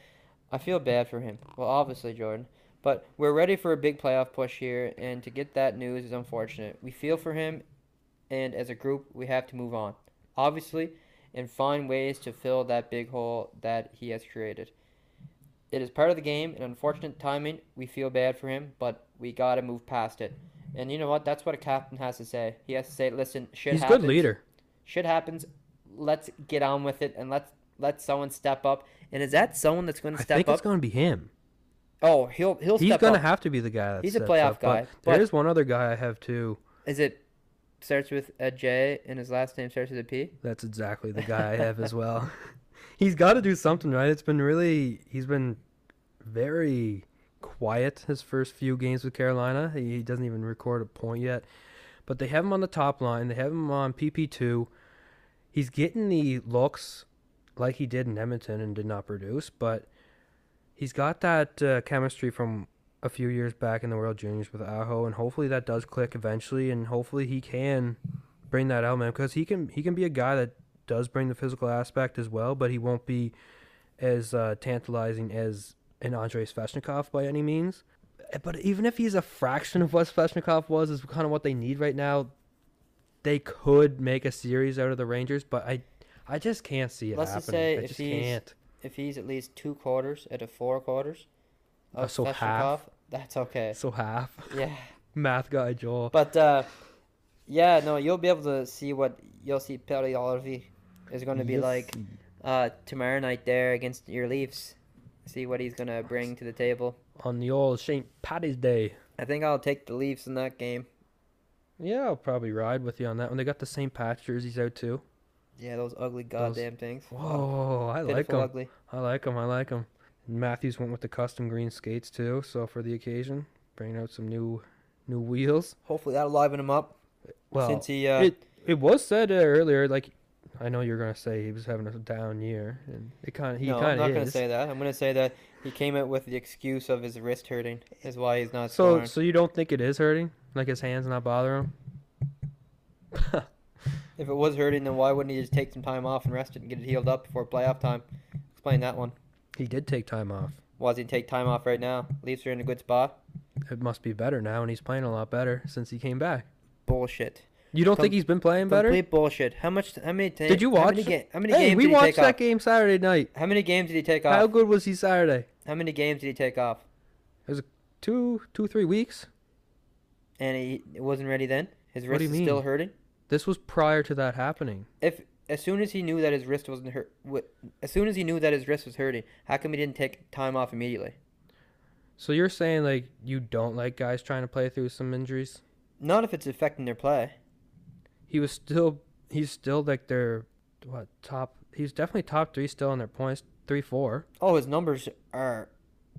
"I feel bad for him." Well, obviously, Jordan, but we're ready for a big playoff push here, and to get that news is unfortunate. We feel for him, and as a group, we have to move on, obviously, and find ways to fill that big hole that he has created. It is part of the game, and unfortunate timing. We feel bad for him, but we got to move past it. And you know what? That's what a captain has to say. He has to say, "Listen, shit He's a happens good leader. shit happens. Let's get on with it and let's let someone step up. And is that someone that's going to step up? I think up? it's going to be him. oh, he'll he'll He's going to have to be the guy. That He's a playoff up, guy, There but- is one other guy I have too. Is it starts with a J and his last name starts with a P? That's exactly the guy I have as well. He's got to do something, right? It's been really he's been very quiet his first few games with Carolina. He, he doesn't even record a point yet. But they have him on the top line. They have him on PP2. He's getting the looks like he did in Edmonton and did not produce, but he's got that uh, chemistry from a few years back in the World Juniors with Aho, and hopefully that does click eventually, and hopefully he can bring that element because he can he can be a guy that does bring the physical aspect as well, but he won't be as uh, tantalizing as an Andrei Svechnikov by any means. But even if he's a fraction of what Svechnikov was, is kind of what they need right now. They could make a series out of the Rangers, but I, I just can't see it Let's just happening. say I if just he's- can't. If he's at least two quarters out of four quarters Uh, so half. that's okay. So half Yeah. math guy Joel. But uh, yeah, no, you'll be able to see what you'll see Puljujärvi is going to be Yes. like uh, tomorrow night there against your Leafs. See what he's going to bring to the table. on the old St. Patty's Day. I think I'll take the Leafs in that game. Yeah, I'll probably ride with you on that one. They got the same patch jerseys out too. Yeah, those ugly goddamn things. Whoa, I like them. ugly. I like them. I like them. Matthews went with the custom green skates too. So for the occasion, bringing out some new, new wheels. Hopefully that'll liven him up. Well, since he uh, it it was said uh, earlier, like I know you're gonna say he was having a down year, and it kind of he no, I'm not of gonna say that. I'm gonna say that he came out with the excuse of his wrist hurting is why he's not so scoring. so you don't think it is hurting? Like his hands not bother him? If it was hurting, then why wouldn't he just take some time off and rest it and get it healed up before playoff time? Explain that one. He did take time off. Why does he take time off right now? Leafs are in a good spot. It must be better now, and he's playing a lot better since he came back. Bullshit. You don't Com- think he's been playing better? Complete bullshit. How much? How many? ta- Did you How watch many, it? ga- how many Hey, games we did he watched take that off? game Saturday night. How many games did he take off? How good was he Saturday? How many games did he take off? It was Two, two, three weeks. And he wasn't ready then. His wrist is still hurting. This was prior to that happening. If as soon as he knew that his wrist wasn't hurt, as soon as he knew that his wrist was hurting, how come he didn't take time off immediately? So you're saying like you don't like guys trying to play through some injuries? Not if it's affecting their play. He was still, he's still like their what top? He's definitely top three still in their points, three, four. Oh, his numbers are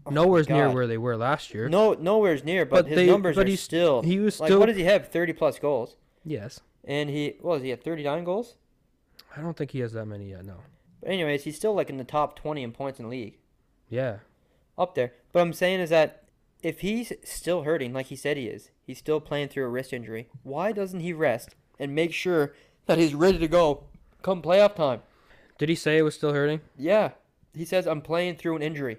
oh Nowhere's near where they were last year. No, nowhere's near. But, But his they- numbers but are he's- still. He was like, still. what does he have? Thirty plus goals, yes, and he what was he at thirty nine goals? I don't think he has that many yet. No. But anyways, he's still like in the top twenty in points in the league, Yeah. up there. But I'm saying is that if he's still hurting, like he said he is, he's still playing through a wrist injury. Why doesn't he rest and make sure that he's ready to go come playoff time? Did he say it was still hurting? Yeah, he says I'm playing through an injury.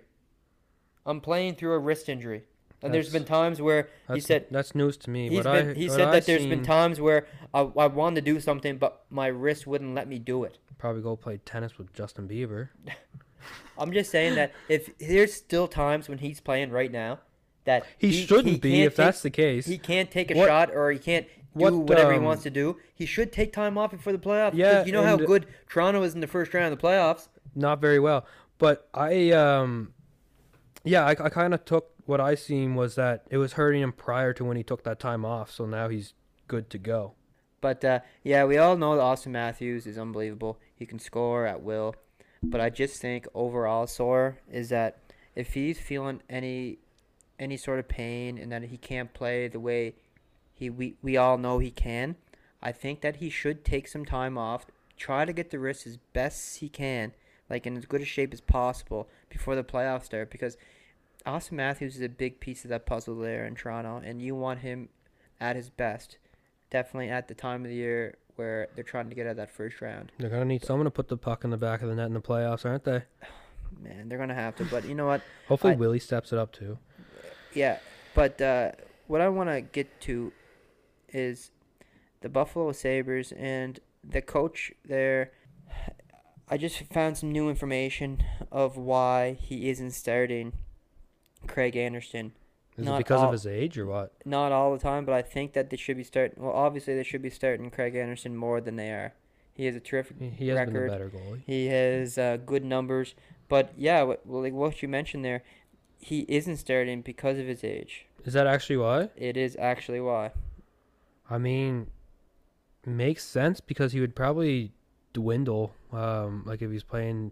I'm playing through a wrist injury, and there's been times where he said that's news to me. He's been, I, he said I that there's been times where I, I wanted to do something, but my wrist wouldn't let me do it. probably go play tennis with Justin Bieber. I'm just saying that if there's still times when he's playing right now, that He, shouldn't be can't if that's the case. he can't take a What- shot or he can't do what, whatever he um, wants to do. He should take time off before the playoffs. Yeah, you know how good Toronto is in the first round of the playoffs. not very well. But I, um, yeah, I, I kind of took what I seen was that it was hurting him prior to when he took that time off. So now he's good to go. But uh, yeah, we all know that Austin Matthews is unbelievable. He can score at will. But I just think overall, sore is that if he's feeling any any sort of pain and that he can't play the way he we, we all know he can, I think that he should take some time off, try to get the wrist as best he can, like in as good a shape as possible before the playoffs start because Austin Matthews is a big piece of that puzzle there in Toronto and you want him at his best. Definitely at the time of the year where they're trying to get out of that first round. They're gonna need someone to put the puck in the back of the net in the playoffs, aren't they? Man, they're gonna have to. But you know what? Hopefully I- Willie steps it up too. Yeah, but uh, what I want to get to is the Buffalo Sabres and the coach there. I just found some new information of why he isn't starting Craig Anderson. Is Not it because all- of his age or what? Not all the time, but I think that they should be starting. Well, obviously they should be starting Craig Anderson more than they are. He has a terrific He, he has been a better goalie. He has uh, good numbers, but yeah, what, like what you mentioned there, he isn't starting because of his age. Is that actually why? It is actually why. I mean, makes sense because he would probably dwindle, um, like if he's playing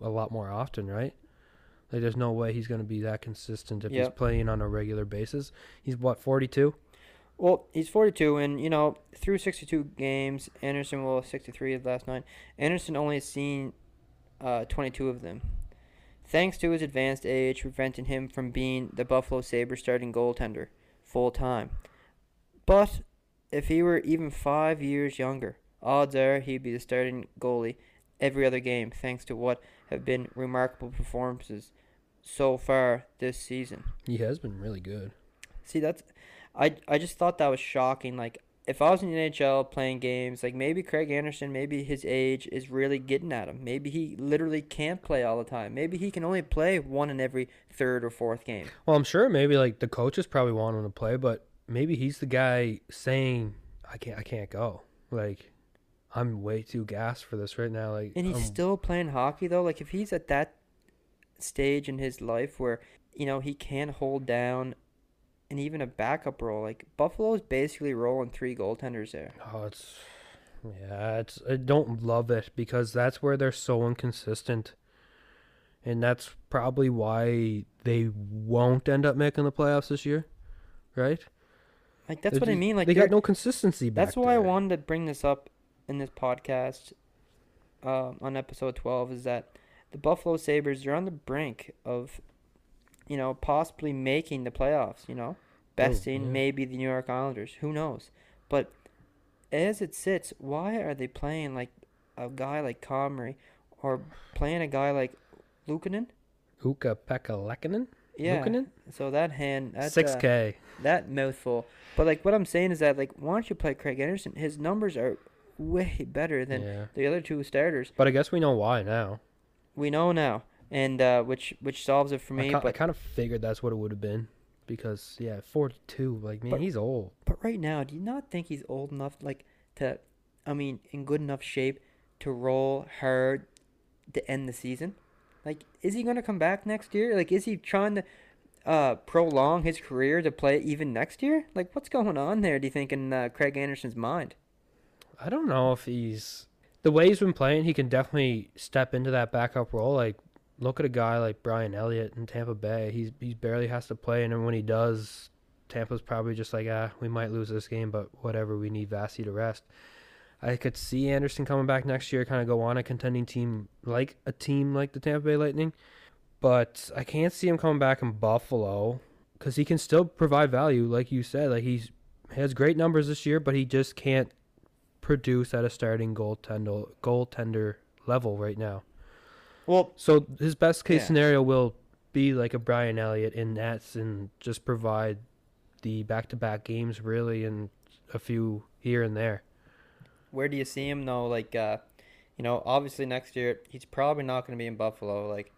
a lot more often, right? Like, there's no way he's going to be that consistent if he's playing on a regular basis. He's what 42. Well, he's 42, and you know, through 62 games, Anderson will 63 last night. Anderson only has seen uh, 22 of them, thanks to his advanced age, preventing him from being the Buffalo Sabres starting goaltender full time. But if he were even five years younger, odds are he'd be the starting goalie every other game, thanks to what have been remarkable performances so far this season. He has been really good. See, that's I I just thought that was shocking. Like if I was in the NHL playing games, like maybe Craig Anderson, maybe his age is really getting at him. Maybe he literally can't play all the time. Maybe he can only play one in every third or fourth game. Well, I'm sure maybe like the coaches probably want him to play, but maybe he's the guy saying, "I can't, I can't go." Like, I'm way too gassed for this right now. Like, And he's I'm- still playing hockey though. Like if he's at that stage in his life where you know he can hold down and even a backup role, like Buffalo's basically rolling three goaltenders there. Oh, it's yeah, it's I don't love it because that's where they're so inconsistent. And that's probably why they won't end up making the playoffs this year. Right? Like that's They're what I mean. Like they got no consistency back That's why I wanted to bring this up in this podcast uh, on episode 12 is that the Buffalo Sabres are on the brink of, you know, possibly making the playoffs, you know, besting yeah. maybe the New York Islanders. Who knows? But as it sits, why are they playing like a guy like Comrie or playing a guy like Luukkonen? Uka Pekalekinen? Yeah. Luukkonen? So that hand, that, Six uh, K. that mouthful. But like what I'm saying is that like why don't you play Craig Anderson? His numbers are way better than Yeah. the other two starters. But I guess we know why now. We know now, and uh, which which solves it for I, me. ki- I kind of figured that's what it would have been. Because yeah, forty two, like man, But- he's old. but right now, do you not think he's old enough like to, I mean, in good enough shape to roll hard to end the season? Like, is he gonna come back next year? Like, is he trying to uh prolong his career to play even next year? Like, what's going on there? Do you think in uh, Craig Anderson's mind? I don't know if he's the way he's been playing. He can definitely step into that backup role. Like, look at a guy like Brian Elliott in Tampa Bay. He's he barely has to play, and then when he does, Tampa's probably just like, ah, we might lose this game, but whatever. We need Vasi to rest. I could see Anderson coming back next year, kind of go on a contending team like a team like the Tampa Bay Lightning, but I can't see him coming back in Buffalo because he can still provide value, like you said. Like he's he has great numbers this year, but he just can't produce at a starting goaltender goaltender level right now. Well, So his best case Yeah. scenario will be like a Brian Elliott in nets and just provide the back to back games really and a few here and there. where do you see him though? Like, uh, you know, obviously next year he's probably not going to be in Buffalo. Like,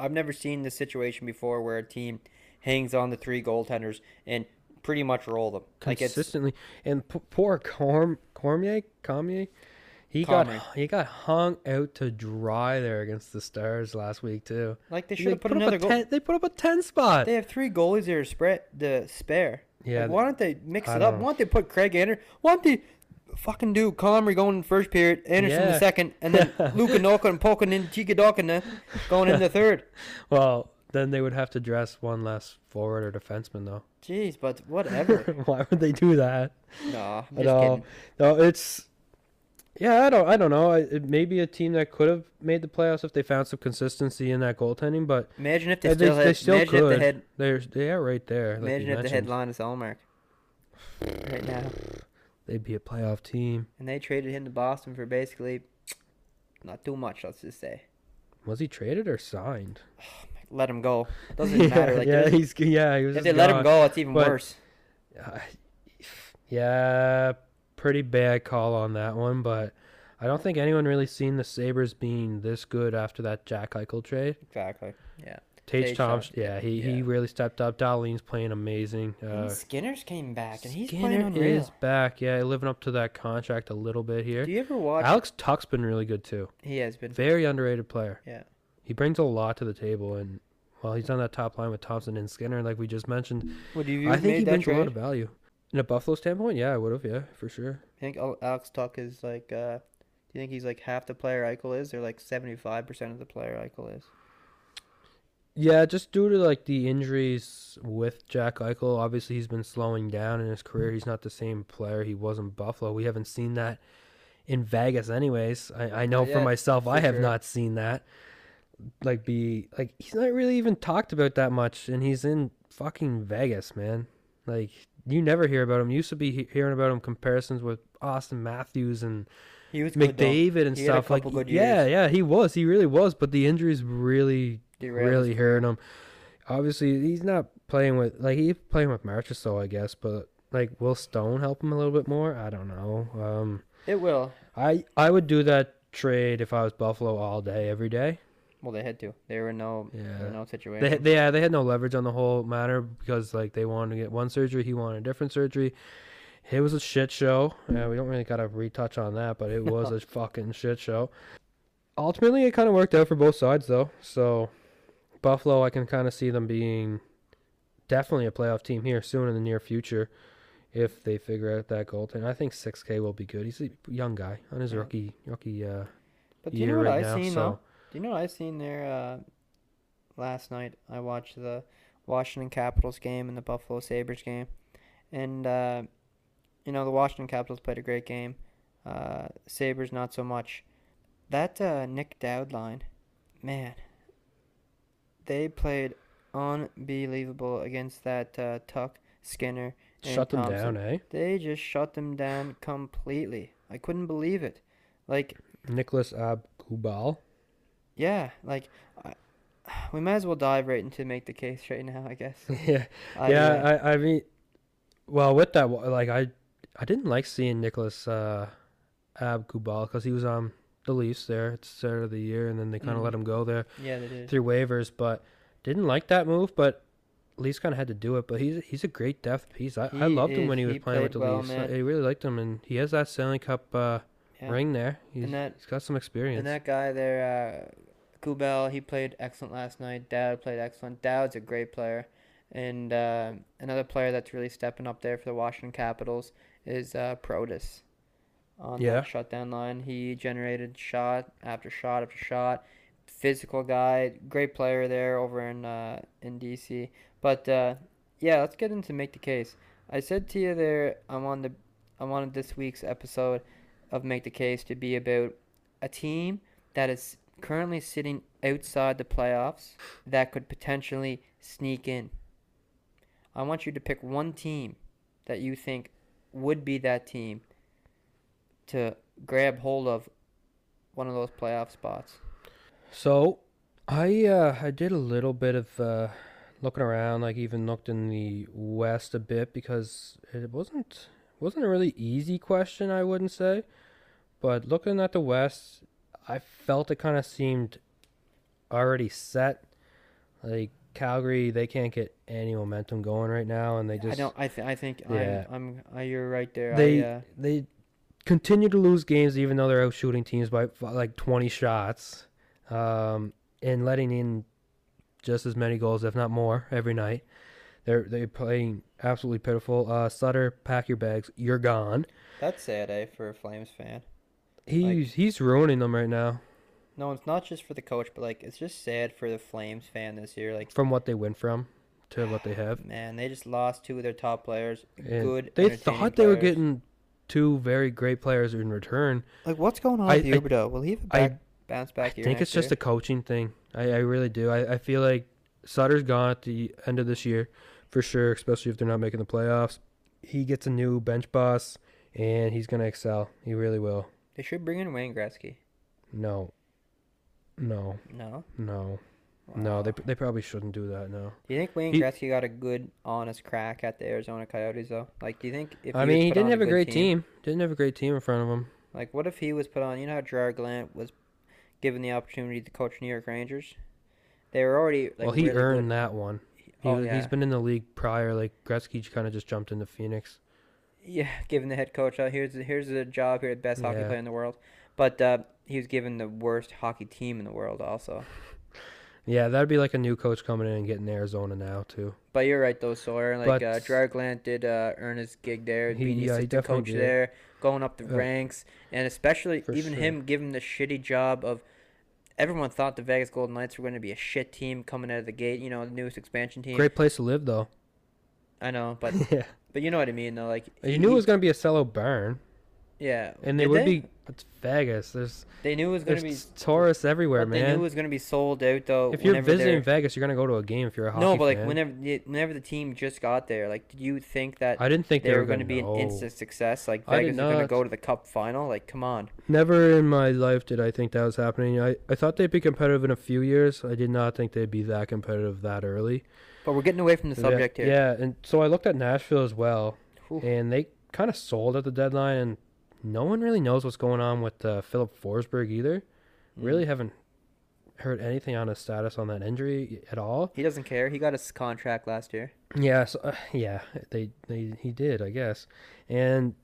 I've never seen this situation before where a team hangs on the three goaltenders and pretty much roll them. Like consistently. and p- poor Corm Cormier Cormier, he got he got hung out to dry there against the Stars last week too. like they They should have put up another a goal. 10, They put up a ten spot. They have three goalies there to spread the spare. yeah, Like, why don't they mix I it up? know. Why don't they put Craig Anderson? Why don't they fucking dude, Comrie going in the first period, Anderson in Yeah. the second, and then Luka Noka and Pokin and Tika Dokina going in the third. Well, then they would have to dress one less forward or defenseman, though. Jeez, but whatever. Why would they do that? no, I'm just all. kidding. No, it's yeah. I don't. I don't know. It, it may be a team that could have made the playoffs if they found some consistency in that goaltending, but Imagine if they Yeah, they- still they still imagine if they had. they're they are right there. Imagine you if they had mentioned. Linus Ullmark right now, They'd be a playoff team. and they traded him to Boston for basically not too much. Let's just say, Was he traded or signed? let him go. Doesn't yeah, matter. Like, yeah, he's yeah. He was if they let him go, it's even But- worse. Uh, yeah, pretty bad call on that one, but I don't think anyone really seen the Sabres being this good after that Jack Eichel trade. Exactly. Yeah. Tage Thompson, yeah, he, he really stepped up. Dahlin's playing amazing. Uh, and Skinner's came back, and he's Skinner playing unreal. is back, yeah, living up to that contract a little bit here. Do you ever watch? Alex Tuch's been really good too. he has been. Very underrated player. Yeah. He brings a lot to the table, and well, he's on that top line with Thompson and Skinner, like we just mentioned. Would you? I think he brings a lot of value. In a Buffalo standpoint, yeah, I would have, yeah, for sure. I think Alex Tuch is like. uh Do you think he's like half the player Eichel is, or like seventy-five percent of the player Eichel is? Yeah, just due to like the injuries with Jack Eichel, obviously he's been slowing down in his career. He's not the same player he was in Buffalo. We haven't seen that in Vegas, anyways. I, I know Not for myself, I have sure. not seen that. Like be like he's not really even talked about that much, and he's in fucking Vegas, man. Like you never hear about him. You used to be he- hearing about him comparisons with Austin Matthews and He was good. McDavid and He had a stuff. Like yeah, yeah, he was. He really was. But the injuries really really hurting him. Obviously, he's not playing with like he's playing with Marchessault, I guess. But like, will Stone help him a little bit more? I don't know. Um, It will. I I would do that trade if I was Buffalo all day, every day. Well, they had to. They were in no, they were in no situation. They they yeah, they had no leverage on the whole matter because like they wanted to get one surgery, he wanted a different surgery. It was a shit show. Yeah, we don't really gotta retouch on that, but it was a fucking shit show. Ultimately, it kind of worked out for both sides though. So Buffalo, I can kind of see them being definitely a playoff team here soon in the near future if they figure out that goaltender. I think 6K will be good. He's a young guy on his Yeah. rookie rookie uh, but do you know what right I now. seen so though? Do you know what I seen there uh, last night? I watched the Washington Capitals game and the Buffalo Sabres game, and uh, you know the Washington Capitals played a great game. Uh, Sabres not so much. That uh, Nick Dowd line, man, they played unbelievable against that uh, Tuch Skinner. and shut them Thompson. down, eh? They just shut them down completely. I couldn't believe it. Like Nicholas Aube-Kubel. Yeah, like I, we might as well dive right into make the case right now. I guess. yeah, Either yeah. I, I mean, well, with that, like I, I didn't like seeing Nicholas uh, Aube-Kubel because he was on the Leafs there at the start of the year, and then they kind of let Mhm. him go there yeah, they did. through waivers. But didn't like that move. But Leafs kind of had to do it. But he's he's a great depth piece. I, I loved him when he was he playing with the well, Leafs. man. I, I really liked him, and he has that Stanley Cup uh, Yeah. ring there. He's, And that he's got some experience. and that guy there, uh, Kubel, he played excellent last night. Dowd played excellent. Dowd's a great player, and uh, another player that's really stepping up there for the Washington Capitals is uh, Protas. On Yeah. that shutdown line, he generated shot after shot after shot. Physical guy, great player there over in uh, in DC. But uh, yeah, let's get into make the case. I said to you there, I wanted I wanted this week's episode of make the case to be about a team that is currently sitting outside the playoffs that could potentially sneak in. I want you to pick one team that you think would be that team to grab hold of one of those playoff spots. So, I uh, I did a little bit of uh, looking around, like even looked in the West a bit because it wasn't wasn't a really easy question, I wouldn't say, but looking at the West, I felt it kind of seemed already set. Like Calgary, they can't get any momentum going right now, and they just I don't. I th- I think Yeah. I'm. I'm. Uh, you're right there. they I, uh, they continue to lose games even though they're out shooting teams by like 20 shots um, and letting in just as many goals if not more every night They're they're playing absolutely pitiful. Uh, Sutter, pack your bags. You're gone. That's sad, eh, for a Flames fan. He's he's ruining them right now No, it's not just for the coach, but like it's just sad for the Flames fan this year. Like, from what they went from to what they have. man, they just lost two of their top players. And Good. They entertaining thought they were getting two very great players in return. like what's going on I- with I- Huberdeau? Will he have a I- back, bounce back I year? think next it's just year? a coaching thing. I, I really do. I, I feel like Sutter's gone at the end of this year for sure, especially if they're not making the playoffs. He gets a new bench boss and he's gonna excel. He really will. They should bring in Wayne Gretzky. No. No. No. No. No, they they probably shouldn't do that, no. Do you think Wayne He- Gretzky got a good, honest crack at the Arizona Coyotes though? Like, do you think if I mean, he didn't have a great team. Didn't have a great team in front of him. Like, what if he was put on? You know how Gerard Gallant was given the opportunity to coach New York Rangers? They were already like. well, he really earned Good. that one. He, Oh yeah. He's been in the league prior. Like Gretzky kind of just jumped into Phoenix. Yeah, given the head coach, uh, here's here's a job here, the best hockey Yeah. player in the world. But uh, he was given the worst hockey team in the world, also. Yeah, that'd be like a new coach coming in and getting Arizona now too. But you're right, though, Sawyer. Like But- uh, Gerard Gallant did uh, earn his gig there, He- being the yeah, he definitely coach did. there, going up the Uh, ranks, and especially for even sure. him giving the shitty job of. Everyone thought the Vegas Golden Knights were going to be a shit team coming out of the gate. You know, the newest expansion team. Great place to live though. I know, but yeah, but you know what I mean, though. Like you he- knew it was gonna be a sellout burn. yeah, and they would be. It's Vegas. There's They knew it was going to be. tourists everywhere, but They knew it was going to be sold out though. If you're whenever they're- visiting Vegas, you're gonna go to a game if you're a hockey No, but like fan. whenever the- whenever the team just got there, like did you think that I didn't think they, they, were going to be know. an instant success? Like Vegas was going to go to the Cup final? Like come on. Never in my life did I think that was happening. I, I thought they'd be competitive in a few years. I did not think they'd be that competitive that early. But we're getting away from the Yeah- subject here. Yeah, and so I looked at Nashville as well, and they kind of sold at the deadline, and no one really knows what's going on with uh, Philip Forsberg either. Mm. Really haven't heard anything on his status on that injury at all. He doesn't care. He got his contract last year. Yeah, so, uh, yeah, they they he did, I guess, and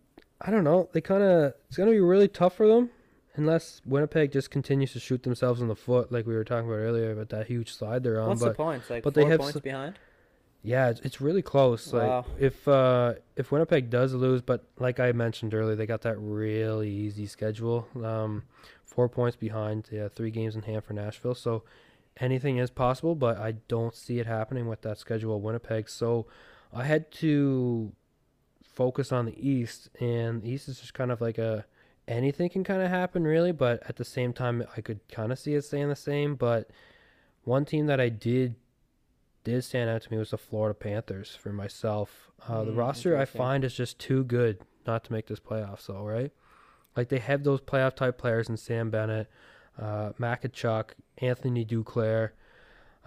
I don't know. They kind of it's gonna be really tough for them unless Winnipeg just continues to shoot themselves in the foot, like we were talking about earlier about that huge slide they're on. What's the but points? Like but they four have points s- behind. Yeah, it's, it's really close. Wow. Like if uh if Winnipeg does lose, but like I mentioned earlier, they got that really easy schedule. Um, four points behind. Yeah, three games in hand for Nashville. So anything is possible, but I don't see it happening with that schedule of Winnipeg. So I had to focus on the East, and the East is just kind of like a anything can kind of happen really, but at the same time I could kind of see it staying the same. But one team that I did did stand out to me was the Florida Panthers for myself. Uh, the Mm, roster I find is just too good not to make this playoffs, though, right? Like they have those playoff type players in Sam Bennett, uh, Makachuk, Anthony Duclair.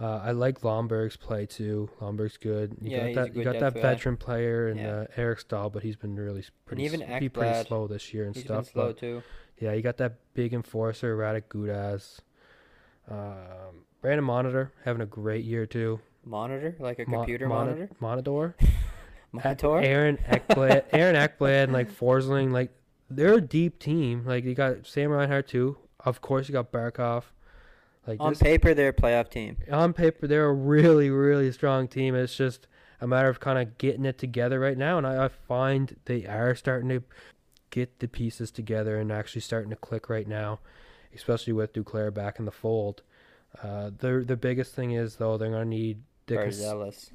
Uh, I like Lomberg's play too. Lomberg's good. You Yeah, got he's a that. You got that guy. veteran player and Yeah. uh, Eric Staal, but he's been really pretty. even s- pretty slow this year and He's been stuff. slow But too. yeah, you got that big enforcer, Radko Gudas. Um, Brandon Monitor having a great year too. Monitor, like a computer moni- monitor. Monitor. Monitor. Aaron Ekblad, Aaron Ekblad, and like Forsling, like they're a deep team. Like you got Sam Reinhart too. Of course, you got Barkov. Like On this, paper, they're a playoff team. on paper, they're a really, really strong team. It's just a matter of kind of getting it together right now, and I, I find they are starting to get the pieces together and actually starting to click right now, especially with Duclair back in the fold. Uh, the the biggest thing is though they're gonna need the cons- Barzellus.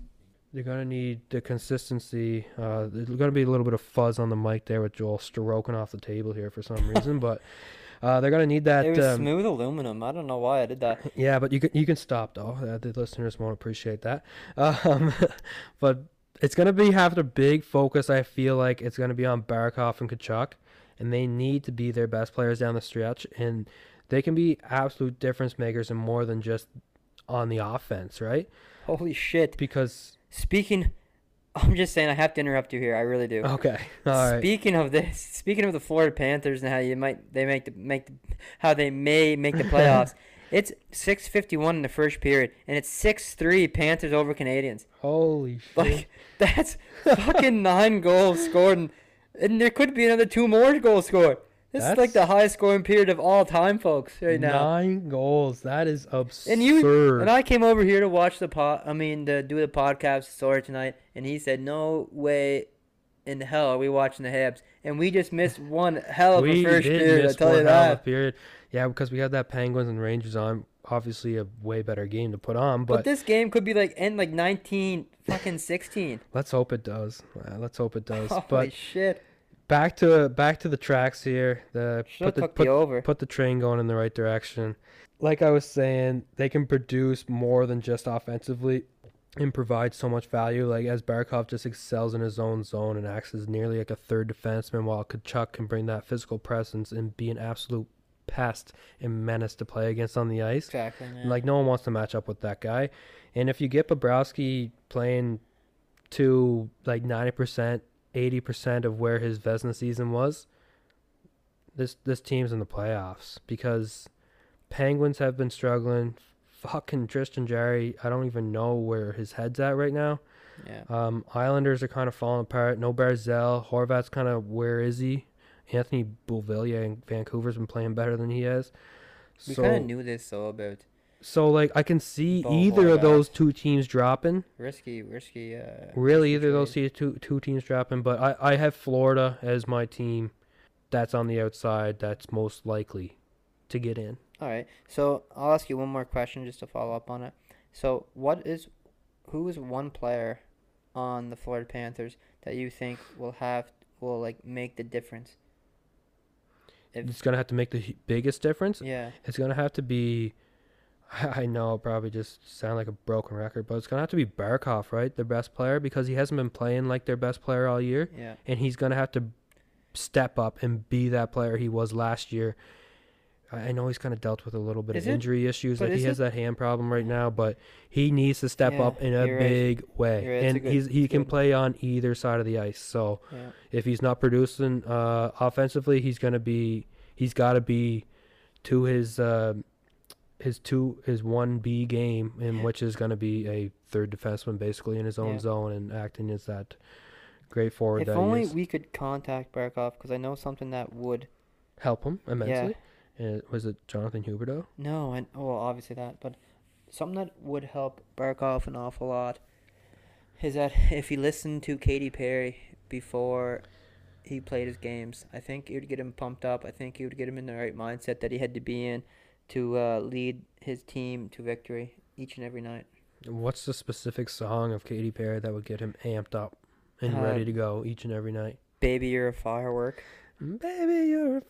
they're gonna need the consistency. Uh, there's gonna be a little bit of fuzz on the mic there with Joel stroking off the table here for some reason, but uh, they're gonna need that. It was um, smooth aluminum. I don't know why I did that. yeah, but you can you can stop though. Uh, the listeners won't appreciate that. Um, but it's gonna be have the big focus. I feel like it's gonna be on Barkov and Tkachuk, and they need to be their best players down the stretch, and they can be absolute difference makers and more than just on the offense, right? Holy shit. Because Speaking, I'm just saying I have to interrupt you here. I really do. okay, all right. Speaking of this, speaking of the Florida Panthers and how you might they make the make the, how they may make the playoffs. it's 6:51 in the first period, and it's 6-3 Panthers over Canadiens. Holy shit! Like that's fucking nine goals scored, and, and there could be another two more goals scored. This is like the That's- highest scoring period of all time, folks. Right now. Nine goals. That is absurd. And you and I came over here to watch the pod. I mean, to do the podcast story tonight, and he said, "No way in hell are we watching the Habs." And we just missed one hell of we a first did period. I tell you hell of a that. period. Yeah, because we had that Penguins and Rangers on. Obviously, a way better game to put on, But, but, this game could be like end like nineteen fucking sixteen. let's hope it does. Uh, let's hope it does. Holy but shit! Back to back to the tracks here. The put the put, over. put the train going in the right direction. Like I was saying, they can produce more than just offensively and provide so much value. Like as Barkov just excels in his own zone and acts as nearly like a third defenseman, while Tkachuk can bring that physical presence and be an absolute pest and menace to play against on the ice. Exactly. man. Like no one wants to match up with that guy. And if you get Bobrovsky playing to like ninety percent, eighty percent of where his Vezina season was, this this team's in the playoffs because Penguins have been struggling. Fucking Tristan Jarry, I don't even know where his head's at right now. yeah. Um, Islanders are kind of falling apart. No Barzal. Horvat's kind of where is he? Anthony Beauvillier in Vancouver's been playing better than he has. We So kind of knew this though about so like I can see Bo either of those two teams dropping. risky, risky. Uh, Really, risky either of those two two teams dropping. But I I have Florida as my team. That's on the outside. That's most likely to get in. All right. So I'll ask you one more question just to follow up on it. So what is, who is one player, on the Florida Panthers that you think will have will like make the difference? If It's gonna have to make the biggest difference. yeah, It's gonna have to be. I know probably just sound like a broken record, but it's gonna have to be Barkov, right? Their best player because he hasn't been playing like their best player all year, yeah, and he's gonna have to step up and be that player he was last year. I know he's kind of dealt with a little bit Is of it- injury issues. but Like he is has that hand problem right now, but he needs to step Yeah, up in a right. big way, right, and good- he's he can good. play on either side of the ice. So yeah. if he's not producing uh, offensively, he's gonna be he's got to be to his uh, his two his one B game, in which is gonna be a third defenseman basically in his own Yeah. zone and acting as that great forward If that only is. we could contact Barkov because I know something that would. Help him immensely. Uh, was it Jonathan Huberdeau? No, and well, obviously that, but something that would help Barkov an awful lot is that if he listened to Katy Perry before he played his games, I think it would get him pumped up. I think it would get him in the right mindset that he had to be in to uh, lead his team to victory each and every night. What's the specific song of Katy Perry that would get him amped up and Uh, ready to go each and every night? Baby, you're a firework. Baby, you're a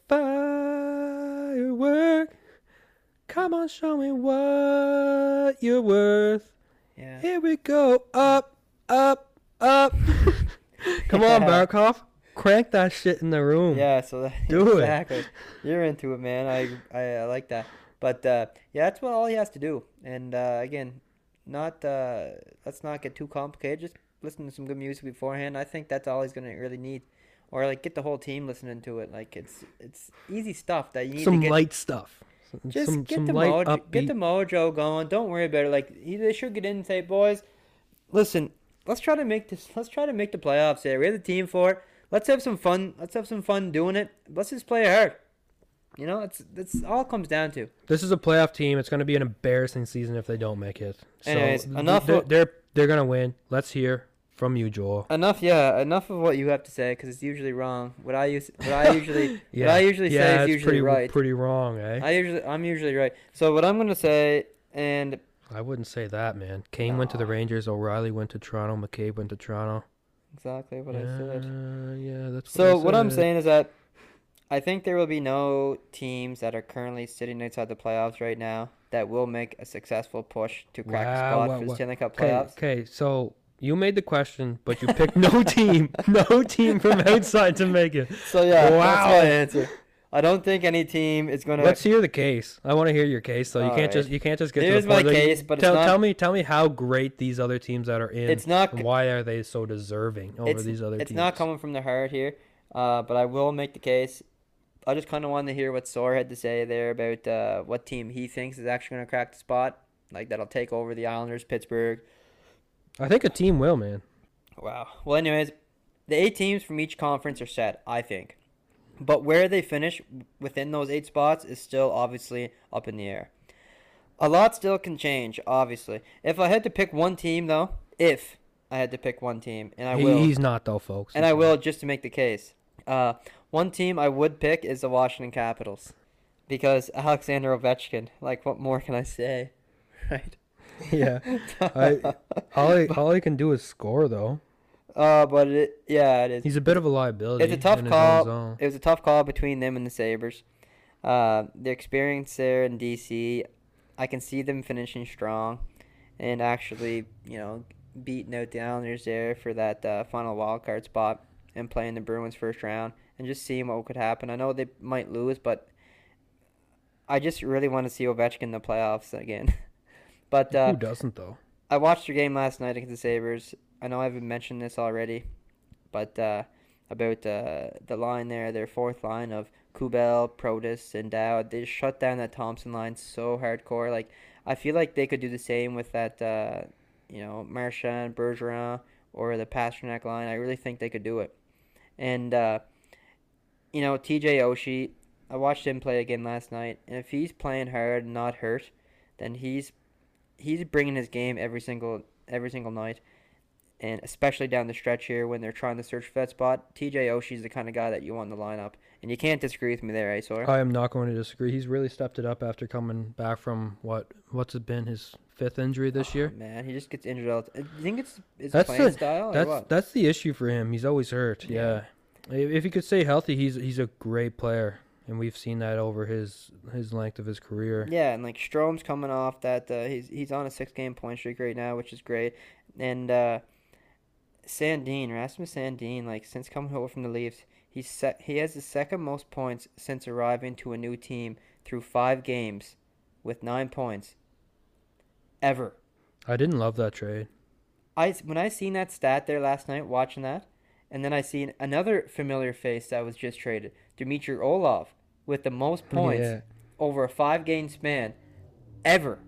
firework. Come on, show me what you're worth. Yeah. Here we go. Up, up, up. Come on, Yeah. Barkov. Crank that shit in the room. Yeah, so that, Do it. exactly. You're into it, man. I, I I like that. But uh, yeah, that's what all he has to do. And uh, again, not uh, let's not get too complicated. Just listen to some good music beforehand. I think that's all he's gonna really need. Or like get the whole team listening to it. Like it's it's easy stuff that you need Some to get. light stuff. just some get some the mojo, get the mojo going. Don't worry about it. Like they should get in and say, boys, listen, let's try to make this. Let's try to make the playoffs here. We have the team for it. Let's have some fun. Let's have some fun doing it. Let's just play hard. You know, it's that's all it comes down to. This is a playoff team. It's going to be an embarrassing season if they don't make it. So Anyways, enough They're of- they're, they're going to win. Let's hear from you, Joel. Enough, yeah, enough of what you have to say because it's usually wrong. What I use, what I usually, what I usually yeah, say is usually pretty right. pretty wrong, eh? I usually, I'm usually right. So what I'm gonna say, and I wouldn't say that, man. Kane went to the Rangers. O'Reilly went to Toronto. McCabe went to Toronto. exactly what yeah, I said. yeah, that's. So what, I what I'm saying is that I think there will be no teams that are currently sitting outside the playoffs right now that will make a successful push to crack Wow, the spot wow, for the wow. Stanley Cup playoffs. okay. So you made the question, but you picked no team, no team from outside to make it. So yeah, Wow. that's my answer. I don't think any team is gonna. Let's hear the case. I want to hear your case. So you can't Alright. just you can't just get Here's to the my case, but it's tell, not- tell me tell me how great these other teams that are in. It's not. why are they so deserving over it's, these other teams? it's teams? not coming from the heart here, uh, but I will make the case. I just kind of wanted to hear what Sore had to say there about uh, what team he thinks is actually going to crack the spot, like that'll take over the Islanders, Pittsburgh. I think a team will, man. Wow. Well, anyways, the eight teams from each conference are set. I think. But where they finish within those eight spots is still obviously up in the air. A lot still can change, obviously. If I had to pick one team, though, if I had to pick one team, and I He- will, He's not though, folks. and He's I not. will just to make the case. Uh, one team I would pick is the Washington Capitals, because Alexander Ovechkin. Like, what more can I say? Right. yeah. I, all he, all he can do is score though. Uh, but it, yeah, it is. He's a bit of a liability. It's a tough in his own call. It was a tough call between them and the Sabres. Uh, the experience there in DC, I can see them finishing strong, and actually, you know, beating out the Islanders there for that uh, final wild card spot and playing the Bruins first round and just seeing what could happen. I know they might lose, but I just really want to see Ovechkin in the playoffs again. but uh, Who doesn't though? I watched your game last night against the Sabres. I know I haven't mentioned this already, but uh, about uh, the line there, their fourth line of Kubel, Protas, and Dowd, they shut down that Thompson line so hardcore. Like I feel like they could do the same with that, uh, you know, Marchand, Bergeron, or the Pastrnak line. I really think they could do it. And uh, you know, TJ Oshie, I watched him play again last night, and if he's playing hard and not hurt, then he's he's bringing his game every single every single night, and especially down the stretch here when they're trying to search for that spot. TJ Oshie's the kind of guy that you want in the lineup, and you can't disagree with me there, eh, Sawyer? I am not going to disagree. He's really stepped it up after coming back from what what's it been his fifth injury this Oh, year. man, he just gets injured all. The, time. you think it's his That's playing the- style or That's what? that's the issue for him. He's always hurt. Yeah. Yeah. If if he could stay healthy, he's he's a great player, and we've seen that over his his length of his career. Yeah, and like Strome's coming off that uh, he's he's on a six game point streak right now, which is great. And uh, Sandin, Rasmus Sandin, like since coming over from the Leafs, he's set, he has the second most points since arriving to a new team through five games, with nine points. Ever. I didn't love that trade. I when I seen that stat there last night, watching that, and then I seen another familiar face that was just traded, Dmitry Orlov, with the most oh, points Yeah. over a five game span ever.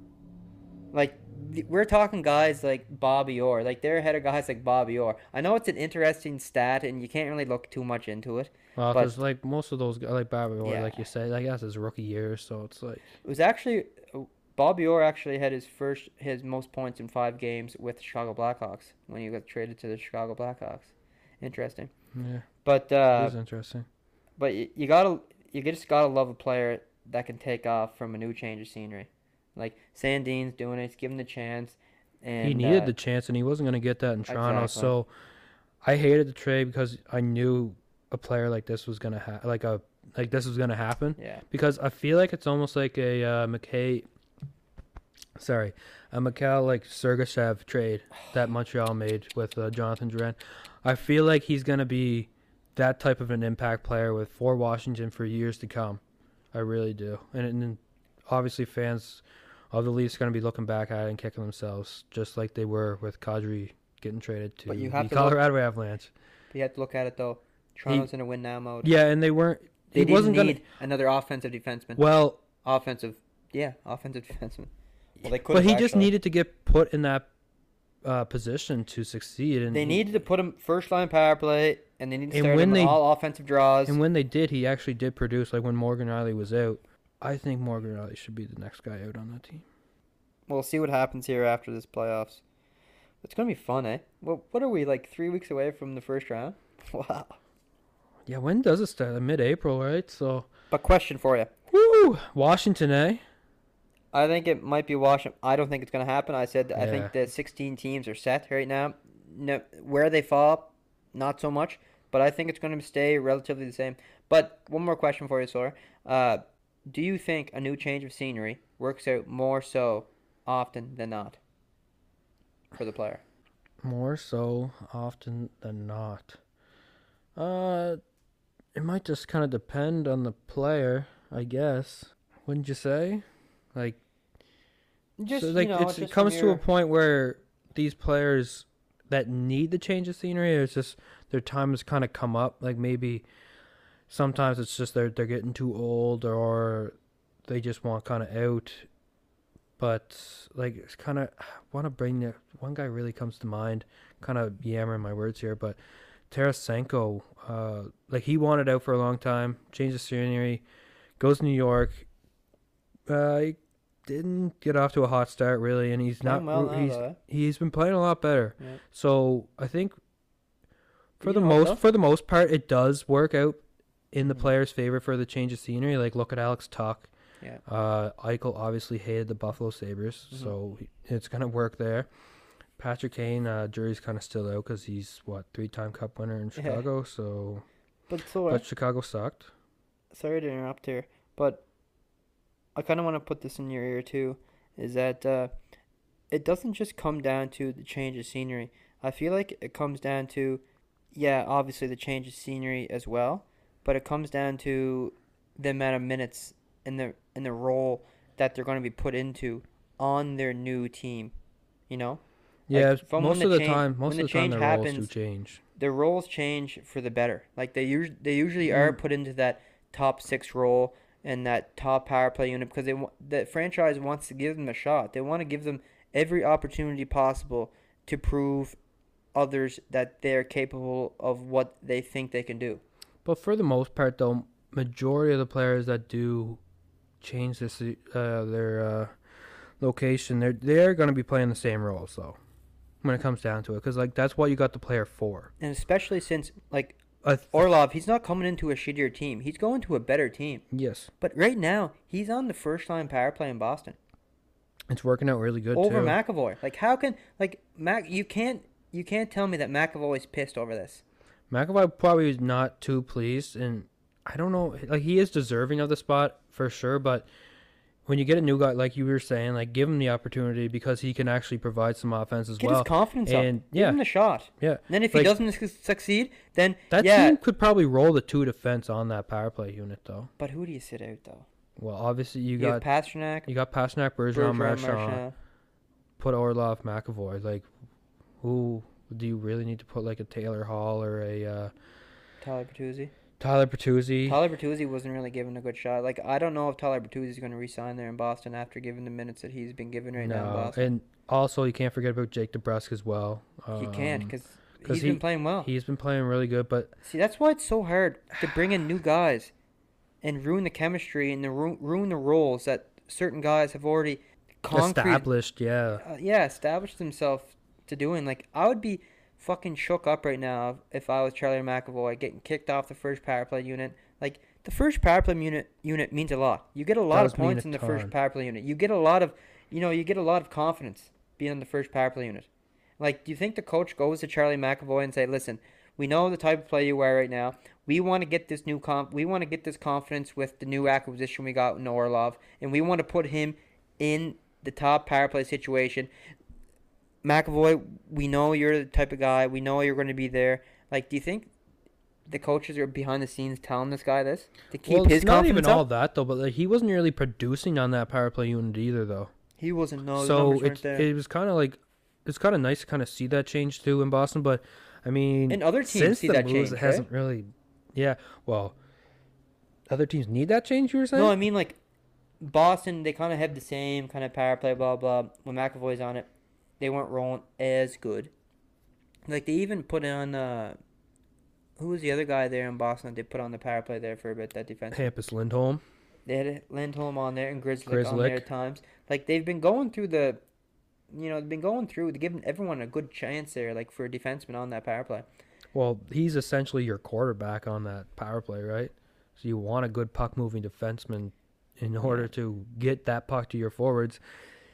Like we're talking guys like Bobby Orr, like they're ahead of guys like Bobby Orr. I know it's an interesting stat, and you can't really look too much into it. Well, because like most of those, guys, like Bobby Orr, Yeah. like you said, I guess his rookie year, so it's like It was actually uh, Bobby Orr actually had his first his most points in five games with the Chicago Blackhawks when he got traded to the Chicago Blackhawks. Interesting, yeah, but it uh, was interesting. but you, you gotta you just gotta love a player that can take off from a new change of scenery. Like Sandin's doing it, give him the chance. And he needed uh, the chance, and he wasn't going to get that in Toronto. Exactly. So I hated the trade because I knew a player like this was going to ha- like a like this was going to happen. yeah. because I feel like it's almost like a uh, McKay. Sorry, a Mikhail like Sergachev trade that Montreal made with uh, Jonathan Drouin. I feel like he's gonna be that type of an impact player with for Washington for years to come. I really do, and, and obviously fans of the Leafs gonna be looking back at it and kicking themselves, just like they were with Kadri getting traded to the to look- Colorado Avalanche. But you have to look at it though. Toronto's in a win now mode. Yeah, and they weren't. They didn't wasn't need gonna. another offensive defenseman. Well, offensive, yeah, offensive defenseman. Well, they could. but he just needed to get put in that uh, position to succeed. And They he- needed to put him first line power play, and they need to start when him they- all offensive draws. And when they did, he actually did produce. Like when Morgan Rielly was out, I think Morgan Rielly should be the next guy out on that team. We'll see what happens here after this playoffs. It's gonna be fun, eh? What what are we like three weeks away from the first round? Wow. Yeah, when does it start? Mid-April, right? So, But question for you. woo, Washington, eh? I think it might be Washington. I don't think it's gonna happen. I said I think the 16 teams are set right now. No, where they fall, not so much. But I think it's gonna stay relatively the same. But one more question for you, Sora. Uh, do you think a new change of scenery works out more so often than not for the player? More so often than not. Uh, it might just kind of depend on the player, I guess. Wouldn't you say? Like, Just so, like you know, it's, it comes to a point where these players that need the change of scenery, it's just their time has kind of come up. Like maybe sometimes it's just they're they're getting too old or they just want kind of out. But like it's kind of want to bring the one guy really comes to mind. Kind of yammering my words here, but Tarasenko, uh, like he wanted out for a long time, changed the scenery, goes to New York. Uh, he didn't get off to a hot start really, and he's not. Well now, he's though, eh? he's been playing a lot better. Yeah. So I think for You the most for the most part, it does work out in the Mhm. player's favor for the change of scenery. Like look at Alex Tuch. Yeah. Uh, Eichel obviously hated the Buffalo Sabres, Mhm. so it's gonna work there. Patrick Kane, uh, jury's kind of still out because he's what three-time Cup winner in I kind of want to put this in your ear too. Is that uh, it doesn't just come down to the change of scenery. I feel like it comes down to, yeah, obviously the change of scenery as well, but it comes down to the amount of minutes in the in the role that they're going to be put into on their new team. You know, Like, Yeah, from most the of the change- time, most the of the time, change the roles do change. the roles change for the better. Like they us- they usually are Mm. put into that top six role and that top power play unit because they the franchise wants to give them a shot. They want to give them every opportunity possible to prove others that they're capable of what they think they can do. But for the most part, though, majority of the players that do change this uh, their uh, location, they're they're going to be playing the same roles though. When it comes down to it, because like that's what you got the player for. And especially since like th- Orlov, he's not coming into a shittier team. He's going to a better team. yes, But right now, he's on the first line power play in Boston. it's working out really good over too. McAvoy. Like how can like Mac you can't you can't tell me that Mac McAvoy's pissed over this. McAvoy probably is not too pleased, and I don't know. Like he is deserving of the spot for sure, but when you get a new guy, like you were saying, like give him the opportunity because he can actually provide some offense as Get well. his confidence and up. Give him the shot. Yeah, And then if Like- he doesn't succeed, then that yeah. team could probably roll the two defense on that power play unit though. But who do you sit out though? Well, obviously you You, got Pastrnak, you got Pastrnak, Bergeron, Bergeron, Marchand, Marchand. put Orlov, McAvoy. Like, who do you really need to put like a Taylor Hall or a uh, Tyler Bertuzzi. Tyler Bertuzzi? Tyler Bertuzzi wasn't really given a good shot. Like I don't know if Tyler Bertuzzi is going to resign there in Boston after giving the minutes that he's been given right now in no, Boston. and also you can't forget about Jake DeBrusk as well. he can't Um, because 'cause he's he- been playing well. He's been playing really good, but See, that's why it's so hard to bring in new guys and ruin the chemistry and the ru- ruin the roles that certain guys have already concrete, established, yeah. uh, yeah, established themselves to doing. Like, I would be fucking shook up right now if I was Charlie McAvoy getting kicked off the first power play unit. Like, the first power play unit unit means a lot. You get a lot Does of points in the first power play unit. You get a lot of, you know, you get a lot of confidence being on the first power play unit. Like, do you think the coach goes to Charlie McAvoy and say, "Listen, we know the type of player you are right now. We want to get this new comp. We want to get this confidence with the new acquisition we got in Orlov, and we want to put him in the top power play situation. McAvoy, we know you're the type of guy. We know you're going to be there. Like, do you think the coaches are behind the scenes telling this guy this to keep well, his it's not even confidence all that though. But like, he wasn't really producing on that power play unit either, though. He wasn't. No, so there. it was kind of like it's kind of nice to kind of see that change too in Boston. But I mean, and other teams see that moves, change. it hasn't really. Yeah, well, other teams need that change. You were saying? No, I mean like Boston. They kind of have the same kind of power play. Blah blah. When McAvoy's on it, they weren't rolling as good. Like they even put on. Uh, who was the other guy there in Boston that they put on the power play there for a bit? That defense. Hampus Lindholm. They had Lindholm on there and Grizzly on there at times. Like they've been going through the, you know, they've been going through, giving everyone a good chance there, like for a defenseman on that power play. Well, he's essentially your quarterback on that power play, right? So you want a good puck moving defenseman in order to get that puck to your forwards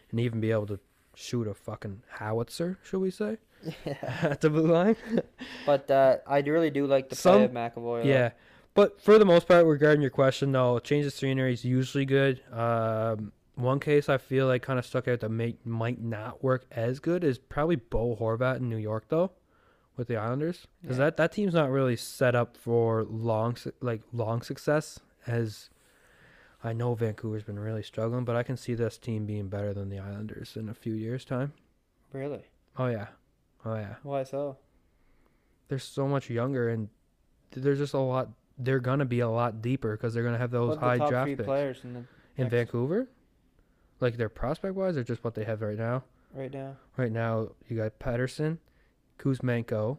and even be able to shoot a fucking howitzer, should we say, Yeah. at the blue line. But uh, I really do like the Some- play of McAvoy. though. Yeah. But for the most part, regarding your question, though, change of scenery is usually good. Um, one case I feel like kind of stuck out that may, might not work as good is probably Bo Horvat in New York, though, with the Islanders, because Yeah. that, that team's not really set up for long like long success. As I know, Vancouver's been really struggling, but I can see this team being better than the Islanders in a few years' time. Really? Oh yeah, oh yeah. Why so? They're so much younger, and they're just a lot. They're gonna be a lot deeper because they're gonna have those What high the top draft three picks. players in the In Vancouver? Like their prospect wise or just what they have right now? right now? Right now you got Pettersson, Kuzmenko,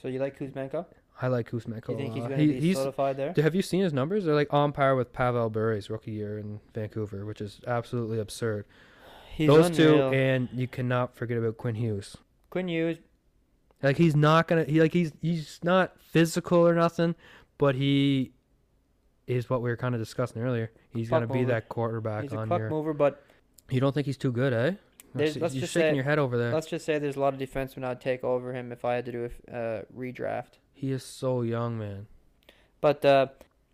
So you like Kuzmenko? I like Kuzmenko. Do you think he's going to He- be solidified there? Have you seen his numbers? They're like on par with Pavel Bure's rookie year in Vancouver, which is absolutely absurd. He's Those two, and you cannot forget about Quinn Hughes. Quinn Hughes, Like he's not gonna, he like he's he's not physical or nothing, but he is what we were kind of discussing earlier. He's gonna be mover. that quarterback he's a on puck your. mover, but You don't think he's too good, eh? There's- You're let's just shaking say- your head over there. let's just say there's a lot of defensemen I'd take over him if I had to do a uh, redraft. He is so young, man. But uh,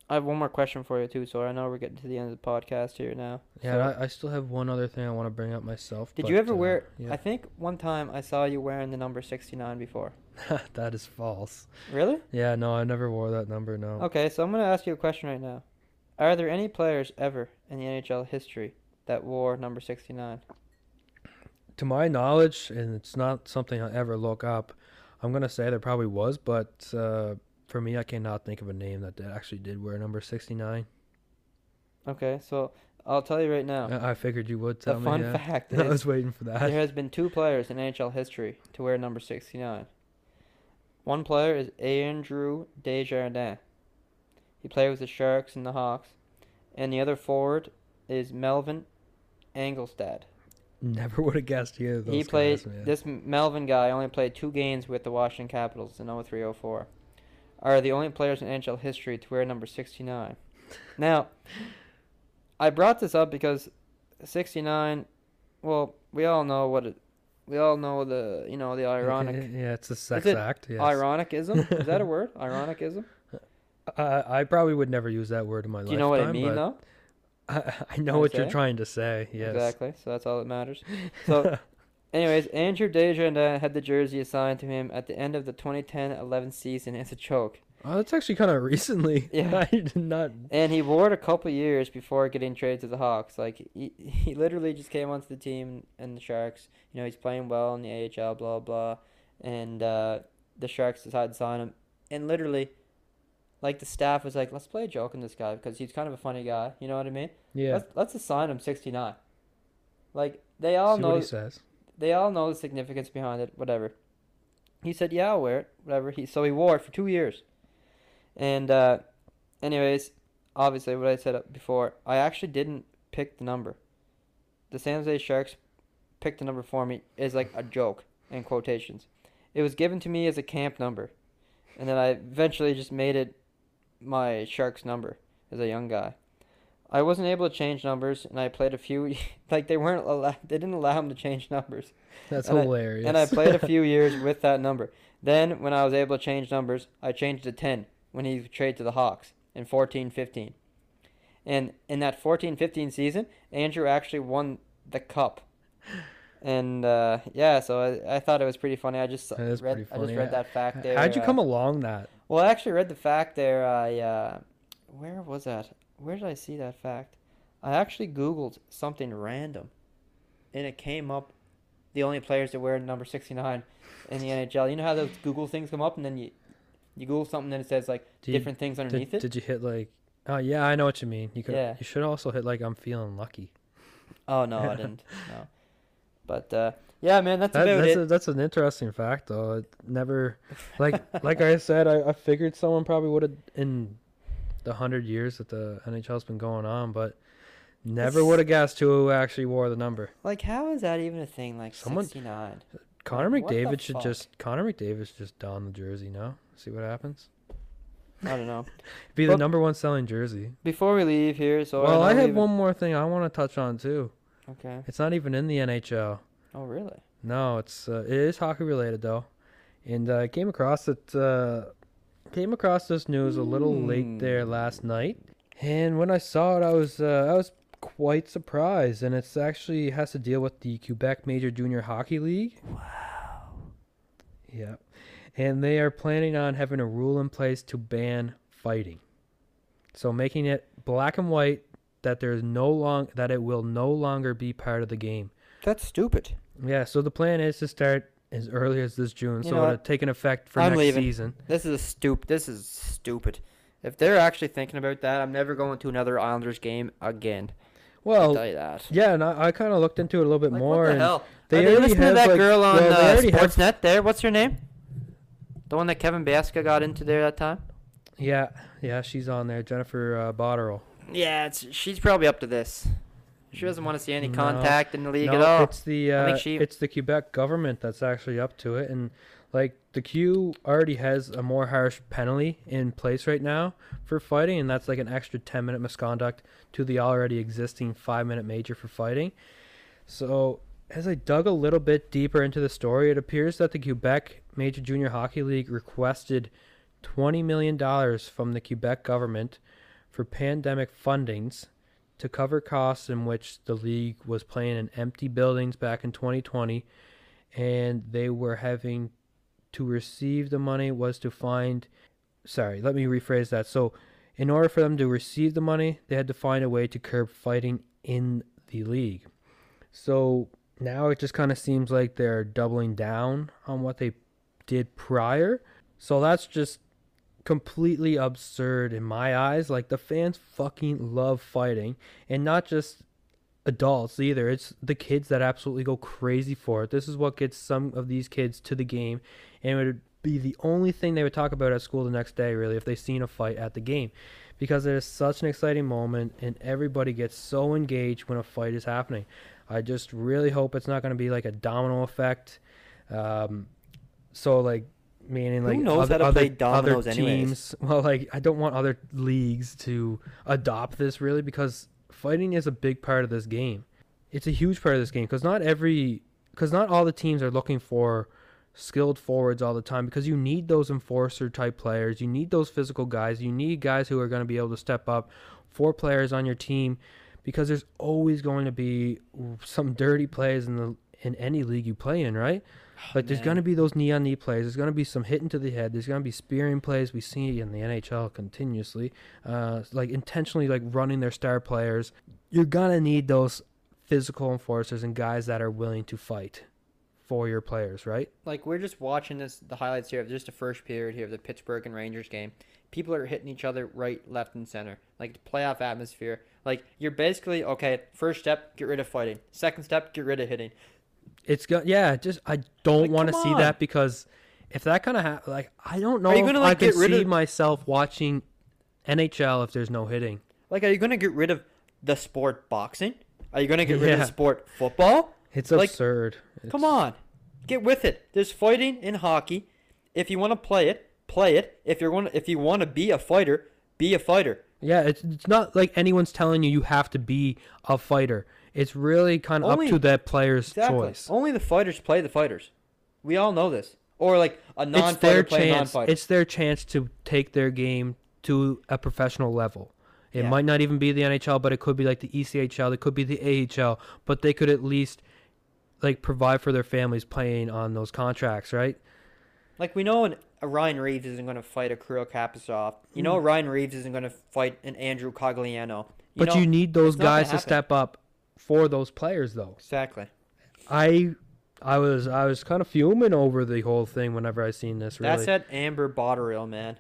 I have one more question for you too. So I know we're getting to the end of the podcast here now. Yeah, So- I, I still have one other thing I want to bring up myself. Did but, you ever uh, wear? yeah. I think one time I saw you wearing the number 69 before. that is false. Really? Yeah, no, I never wore that number. No. Okay, so I'm gonna ask you a question right now. Are there any players ever in the NHL history that wore number 69? to my knowledge, and it's not something I ever look up, I'm gonna say there probably was, but uh, for me, I cannot think of a name that actually did wear number 69. Okay, so I'll tell you right now. I I figured you would the tell me. fun yeah. fact I was waiting for there that. has been two players in NHL history to wear number 69. One player is Andrew Desjardins. He played with the Sharks and the Hawks. And the other forward is Melvin Angelstad. Mm. Never would have guessed either of those he played guys, man. this Melvin guy only played two games with the Washington Capitals in 0304. Are the only players in NHL history to wear number 69. Now, I brought this up because 69 well, we all know what it we all know the, you know, the ironic yeah, it's a sex it act. Yes. ironicism. Is that a word? Ironicism? I, I probably would never use that word in my life Do you know what I mean but though? I, I know what you're trying to say. Yes. Exactly. So that's all that matters. So Anyways, Andrew Desjardins had the jersey assigned to him at the end of the 2010-11 season as a choke, Oh, that's actually kind of recently. Yeah. I did not. and he wore it a couple years before getting traded to the Hawks. Like he, he literally just came onto the team and the Sharks. You know, he's playing well in the AHL, blah blah, and uh, the Sharks decided to sign him. And literally, like the staff was like, "Let's play a joke on this guy because he's kind of a funny guy." You know what I mean? Yeah. Let's let's assign him 69. Like they all See know what he says. they all know the significance behind it, whatever. He said, "Yeah, I'll wear it, whatever." He so he wore it for two years, and uh, anyways, obviously, what I said before, I actually didn't pick the number. The San Jose Sharks picked the number for me is like a joke in quotations. It was given to me as a camp number, and then I eventually just made it my Sharks number as a young guy. I wasn't able to change numbers, and I played a few. Like they weren't allowed. They didn't allow him to change numbers That's and I- hilarious. and I played a few years with that number. Then, when I was able to change numbers, I changed to 10 when he traded to the Hawks in 14 15. And in that 14 15 season, Andrew actually won the cup. And uh, yeah, so I, I thought it was pretty funny. I just read I just read that fact there. How'd you uh, come along that? Well, I actually read the fact there. I uh, where was that? Where did I see that fact? I actually Googled something random, and it came up. The only players that wear number sixty nine in the NHL. You know how those Google things come up, and then you you Google something, and it says like Did you- different things underneath Did, it. did you hit like? Oh yeah, I know what you mean. You could. Yeah. You should also hit like I'm feeling lucky. oh no, I didn't. No, but uh, yeah, man, that's That, about that's it. a, that's an interesting fact though. It never, like like I said, I, I figured someone probably would have in the hundred years that the NHL's been going on, but never would have guessed who actually wore the number. like, how is that even a thing? Like Someone- sixty nine. Connor the McDavid should fuck? just Connor McDavid should just don the jersey now. See what happens. I don't know. Be the number one selling jersey. Before we leave here, so well, know I have we've- one more thing I want to touch on too. Okay. It's not even in the NHL. Oh really? No, it's uh, it is hockey related though, and uh, I came across it. Uh, came across this news a little late there Hmm. last night, and when I saw it, I was uh, I was quite surprised. And it's actually has to deal with the Quebec Major Junior Hockey League. Wow. Yeah, and they are planning on having a rule in place to ban fighting, so making it black and white that there's no long that it will no longer be part of the game. That's stupid. Yeah, so the plan is to start as early as this June, You so know it'll what? take an effect for I'm next leaving. season. This is a. This is stupid. If they're actually thinking about that, I'm never going to another Islanders game again. I'll Well, tell you that. yeah, and I, I kind of looked into it a little bit more. what the and hell? They Are they already listening to have, that like- girl on well, they uh, already have- Sportsnet there? What's her name? The one that Kevin Bieksa got into there that time. Yeah, yeah, she's on there. Jennifer uh, Botterill. Yeah, it's, she's probably up to this. She doesn't want to see any No. contact in the league no, at all. it's the uh, she- it's the Quebec government that's actually up to it, and like the Q already has a more harsh penalty in place right now for fighting, and that's like an extra ten minute misconduct to the already existing five minute major for fighting. So as I dug a little bit deeper into the story, it appears that the Quebec Major Junior Hockey League requested twenty million dollars from the Quebec government for pandemic fundings to cover costs in which the league was playing in empty buildings back in 2020 and they were having to receive the money was to find sorry let me rephrase that. So in order for them to receive the money they had to find a way to curb fighting in the league. So now it just kind of seems like they're doubling down on what they did prior. So that's just completely absurd in my eyes. Like the fans fucking love fighting, and not just adults either. It's the kids that absolutely go crazy for it. This is what gets some of these kids to the game, and it would be the only thing they would talk about at school the next day, really, if they seen a fight at the game, because it is such an exciting moment, and everybody gets so engaged when a fight is happening. I just really hope it's not going to be like a domino effect. Um, so like meaning Who like knows other, how to other, play dominoes other anyways? teams. Well, like I don't want other leagues to adopt this really because fighting is a big part of this game. It's a huge part of this game because not every because not all the teams are looking for skilled forwards all the time because you need those enforcer type players. You need those physical guys. You need guys who are going to be able to step up for players on your team because there's always going to be some dirty plays in the in any league you play in, right? Like there's gonna be those knee on knee plays. There's gonna be some hitting to the head. There's gonna be spearing plays we see in the NHL continuously. Uh, like intentionally like running their star players. You're gonna need those physical enforcers and guys that are willing to fight for your players, right? like we're just watching this the highlights here of just the first period here of the Pittsburgh and Rangers game. People are hitting each other right, left, and center. Like playoff atmosphere. Like you're basically okay. First step, get rid of fighting. Second step, get rid of hitting. It's good. yeah. Just I don't Like, want to see that because if that kind of ha- like I don't know Are you gonna, I like, can get rid see of- myself watching NHL if there's no hitting. Like, are you gonna get rid of the sport boxing? Are you gonna get rid of sport football? It's Like, absurd. Come It's- on, get with it. There's fighting in hockey. If you want to play it, play it. If you're going, if you want to be a fighter, be a fighter. Yeah, it's it's not like anyone's telling you you have to be a fighter. It's really kind of up Only- to that player's Exactly. choice. Only the fighters play the fighters. We all know this. Or like a It's non-fighter their play a chance. non-fighter. It's their chance to take their game to a professional level. It Yeah. might not even be the NHL, but it could be like the ECHL. It could be the AHL, but they could at least like provide for their families playing on those contracts, right? Like we know an, a Ryan Reaves isn't going to fight a Kirill Kaprizov. You hmm. know Ryan Reaves isn't going to fight an Andrew Cogliano. You but know, you need those it's not gonna guys to happen. step up for those players, though. exactly. I, I was, I was kind of fuming over the whole thing whenever I seen this. Really, That's that Amber Botterill, man.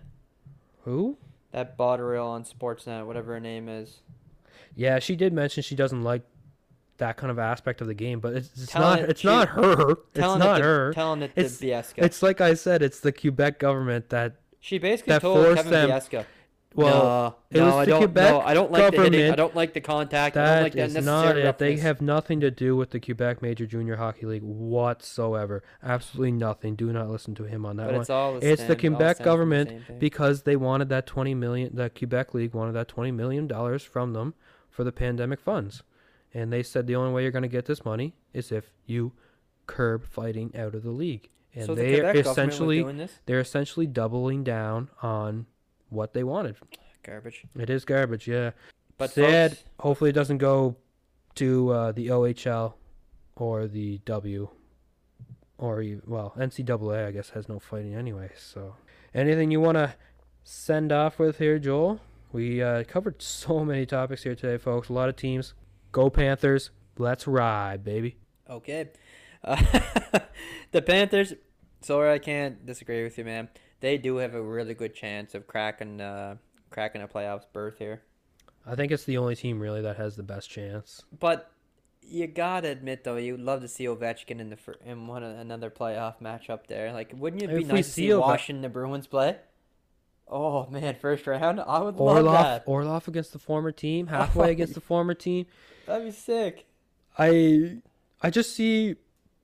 who? That Botterill on Sportsnet, whatever her name is. Yeah, she did mention she doesn't like that kind of aspect of the game, but it's, it's not. it- It's she- not her. It's not it to, her. Telling it to It's- Bieksa. It's like I said. It's the Quebec government that. she basically that told forced Kevin them- Bieksa. Well, no, it no, was I the don't. Quebec no, I don't like the hitting. I don't like the contact. I don't like the is not it. They have nothing to do with the Quebec Major Junior Hockey League whatsoever. Absolutely nothing. Do not listen to him on that But one. it's all the It's the all Quebec stems from the government because they wanted that 20 million the Quebec League wanted that 20 million dollars from them for the pandemic funds. And they said the only way you're going to get this money is if you curb fighting out of the league. And so the they government essentially doing this they're essentially doubling down on what they wanted. garbage. It is garbage, yeah. But Sad. folks, Hopefully it doesn't go to uh, the OHL or the W or even, well, NCAA I guess has no fighting anyway. So, anything you want to send off with here, Joel? We uh, covered so many topics here today, folks. A lot of teams. Go Panthers. Let's ride, baby. okay. Uh, the Panthers. Sorry, I can't disagree with you, man. They do have a really good chance of cracking, uh, cracking a playoffs berth here. I think it's the only team really that has the best chance. But you gotta admit though, you'd love to see Ovechkin in the fir- in one another playoff matchup there. Like, wouldn't it be If nice to see Ove- Washington the Bruins play? Oh man, first round, I would love Orlov, that. Orlov against the former team, halfway against the former team. That'd be sick. I I just see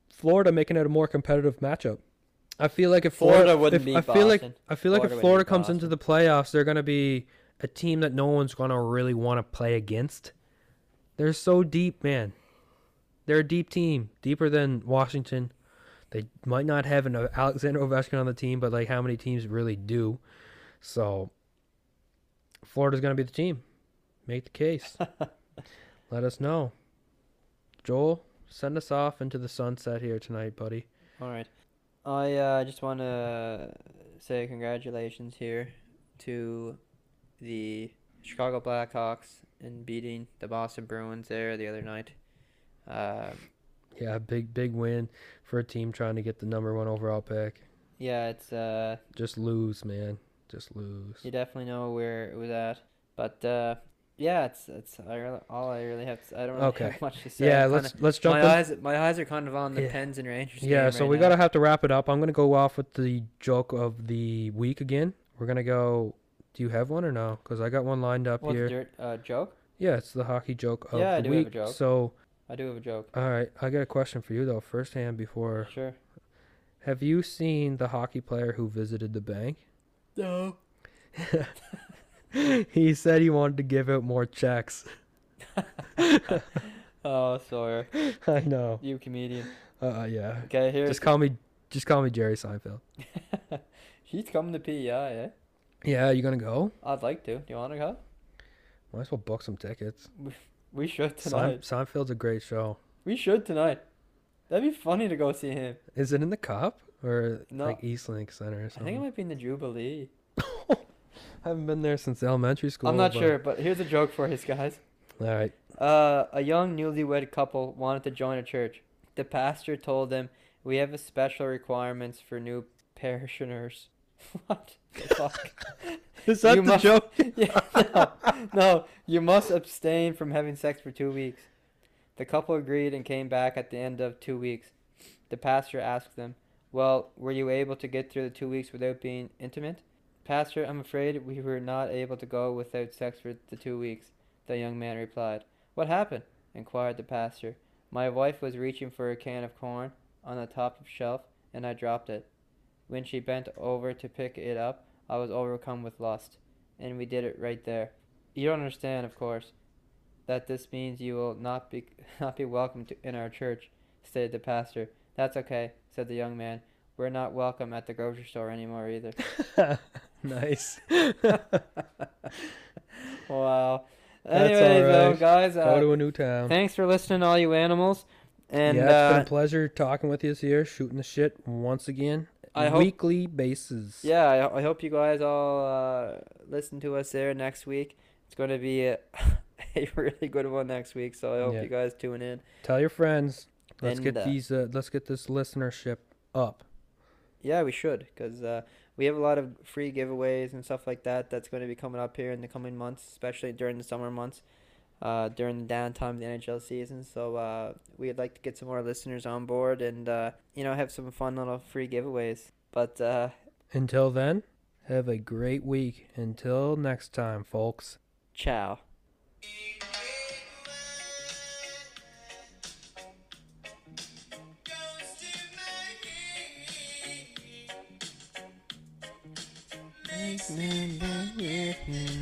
Florida making it a more competitive matchup. I feel like if Florida Florida, wouldn't if, I feel like I feel like Florida if Florida comes into the playoffs, they're going to be a team that no one's going to really want to play against. They're so deep, man. They're a deep team, deeper than Washington. They might not have an Alexander Ovechkin on the team, but like how many teams really do? So Florida's going to be the team. Make the case. Let us know. Joel, send us off into the sunset here tonight, buddy. All right. I uh, just want to say congratulations here to the Chicago Blackhawks in beating the Boston Bruins there the other night. Uh, Yeah, big big win for a team trying to get the number one overall pick. yeah, it's uh, Just lose, man. Just lose. you definitely know where it was at, but uh, yeah, it's it's I really, all I really have. To, I don't really Okay. have much to say. Yeah, I'm let's kinda- let's jump my in. eyes my eyes are kind of on the Yeah. Pens and Rangers. Yeah, game so right we now. gotta have to wrap it up. I'm gonna go off with the joke of the week again. We're gonna go. Do you have one or no? Because I got one lined up What's here. dirt uh, joke? Yeah, it's the hockey joke of Yeah, I the do have a week. joke. So, I do have a joke. all right, I got a question for you though, firsthand. Before, Sure. have you seen the hockey player who visited the bank? No. he said he wanted to give out more checks. Oh, Sawyer, I know. you comedian. Uh, yeah. Okay, here. Just call me, just call me Jerry Seinfeld. He's coming to PEI, eh? Yeah, you gonna go? I'd like to. Do you want to go? Might as well book some tickets. We should Sein- tonight. Seinfeld's a great show. We should tonight. That'd be funny to go see him. Is it in the Cup or No. like Eastlink Center or something? I think it might be in the Jubilee. I haven't been there since elementary school. I'm not but- sure, but here's a joke for his guys. All right. Uh, a young newlywed couple wanted to join a church. The pastor told them, "We have a special requirements for new parishioners." what the fuck? Is that You the must- joke? yeah, no, no, you must abstain from having sex for two weeks. The couple agreed and came back at the end of two weeks. The pastor asked them, Well, were you able to get through the two weeks without being intimate? Pastor, I'm afraid we were not able to go without sex for the two weeks, the young man replied. What happened? inquired the pastor. My wife was reaching for a can of corn on the top of shelf, and I dropped it. When she bent over to pick it up, I was overcome with lust and we did it right there. You don't understand, of course, that this means you will not be not be welcome to, in our church, stated the pastor. That's okay, said the young man. We're not welcome at the grocery store anymore either. nice. wow. That's Anyway, though, guys, Go uh, to a new town. thanks for listening, all you animals. And yeah, it's been uh, a pleasure talking with you here, shooting the shit once again. I hope- weekly basis. yeah, I, I hope you guys all uh, listen to us there next week. It's going to be a, a really good one next week, so I hope Yeah. you guys tune in. Tell your friends. Let's And, get uh, these. Uh, let's get this listenership up. Yeah, we should, because uh, we have a lot of free giveaways and stuff like that that's going to be coming up here in the coming months, especially during the summer months, uh, during the downtime of the NHL season. So uh, we'd like to get some more listeners on board and, uh, you know, have some fun little free giveaways. But uh, Until then, have a great week. Until next time, folks. ciao. Mm-hmm.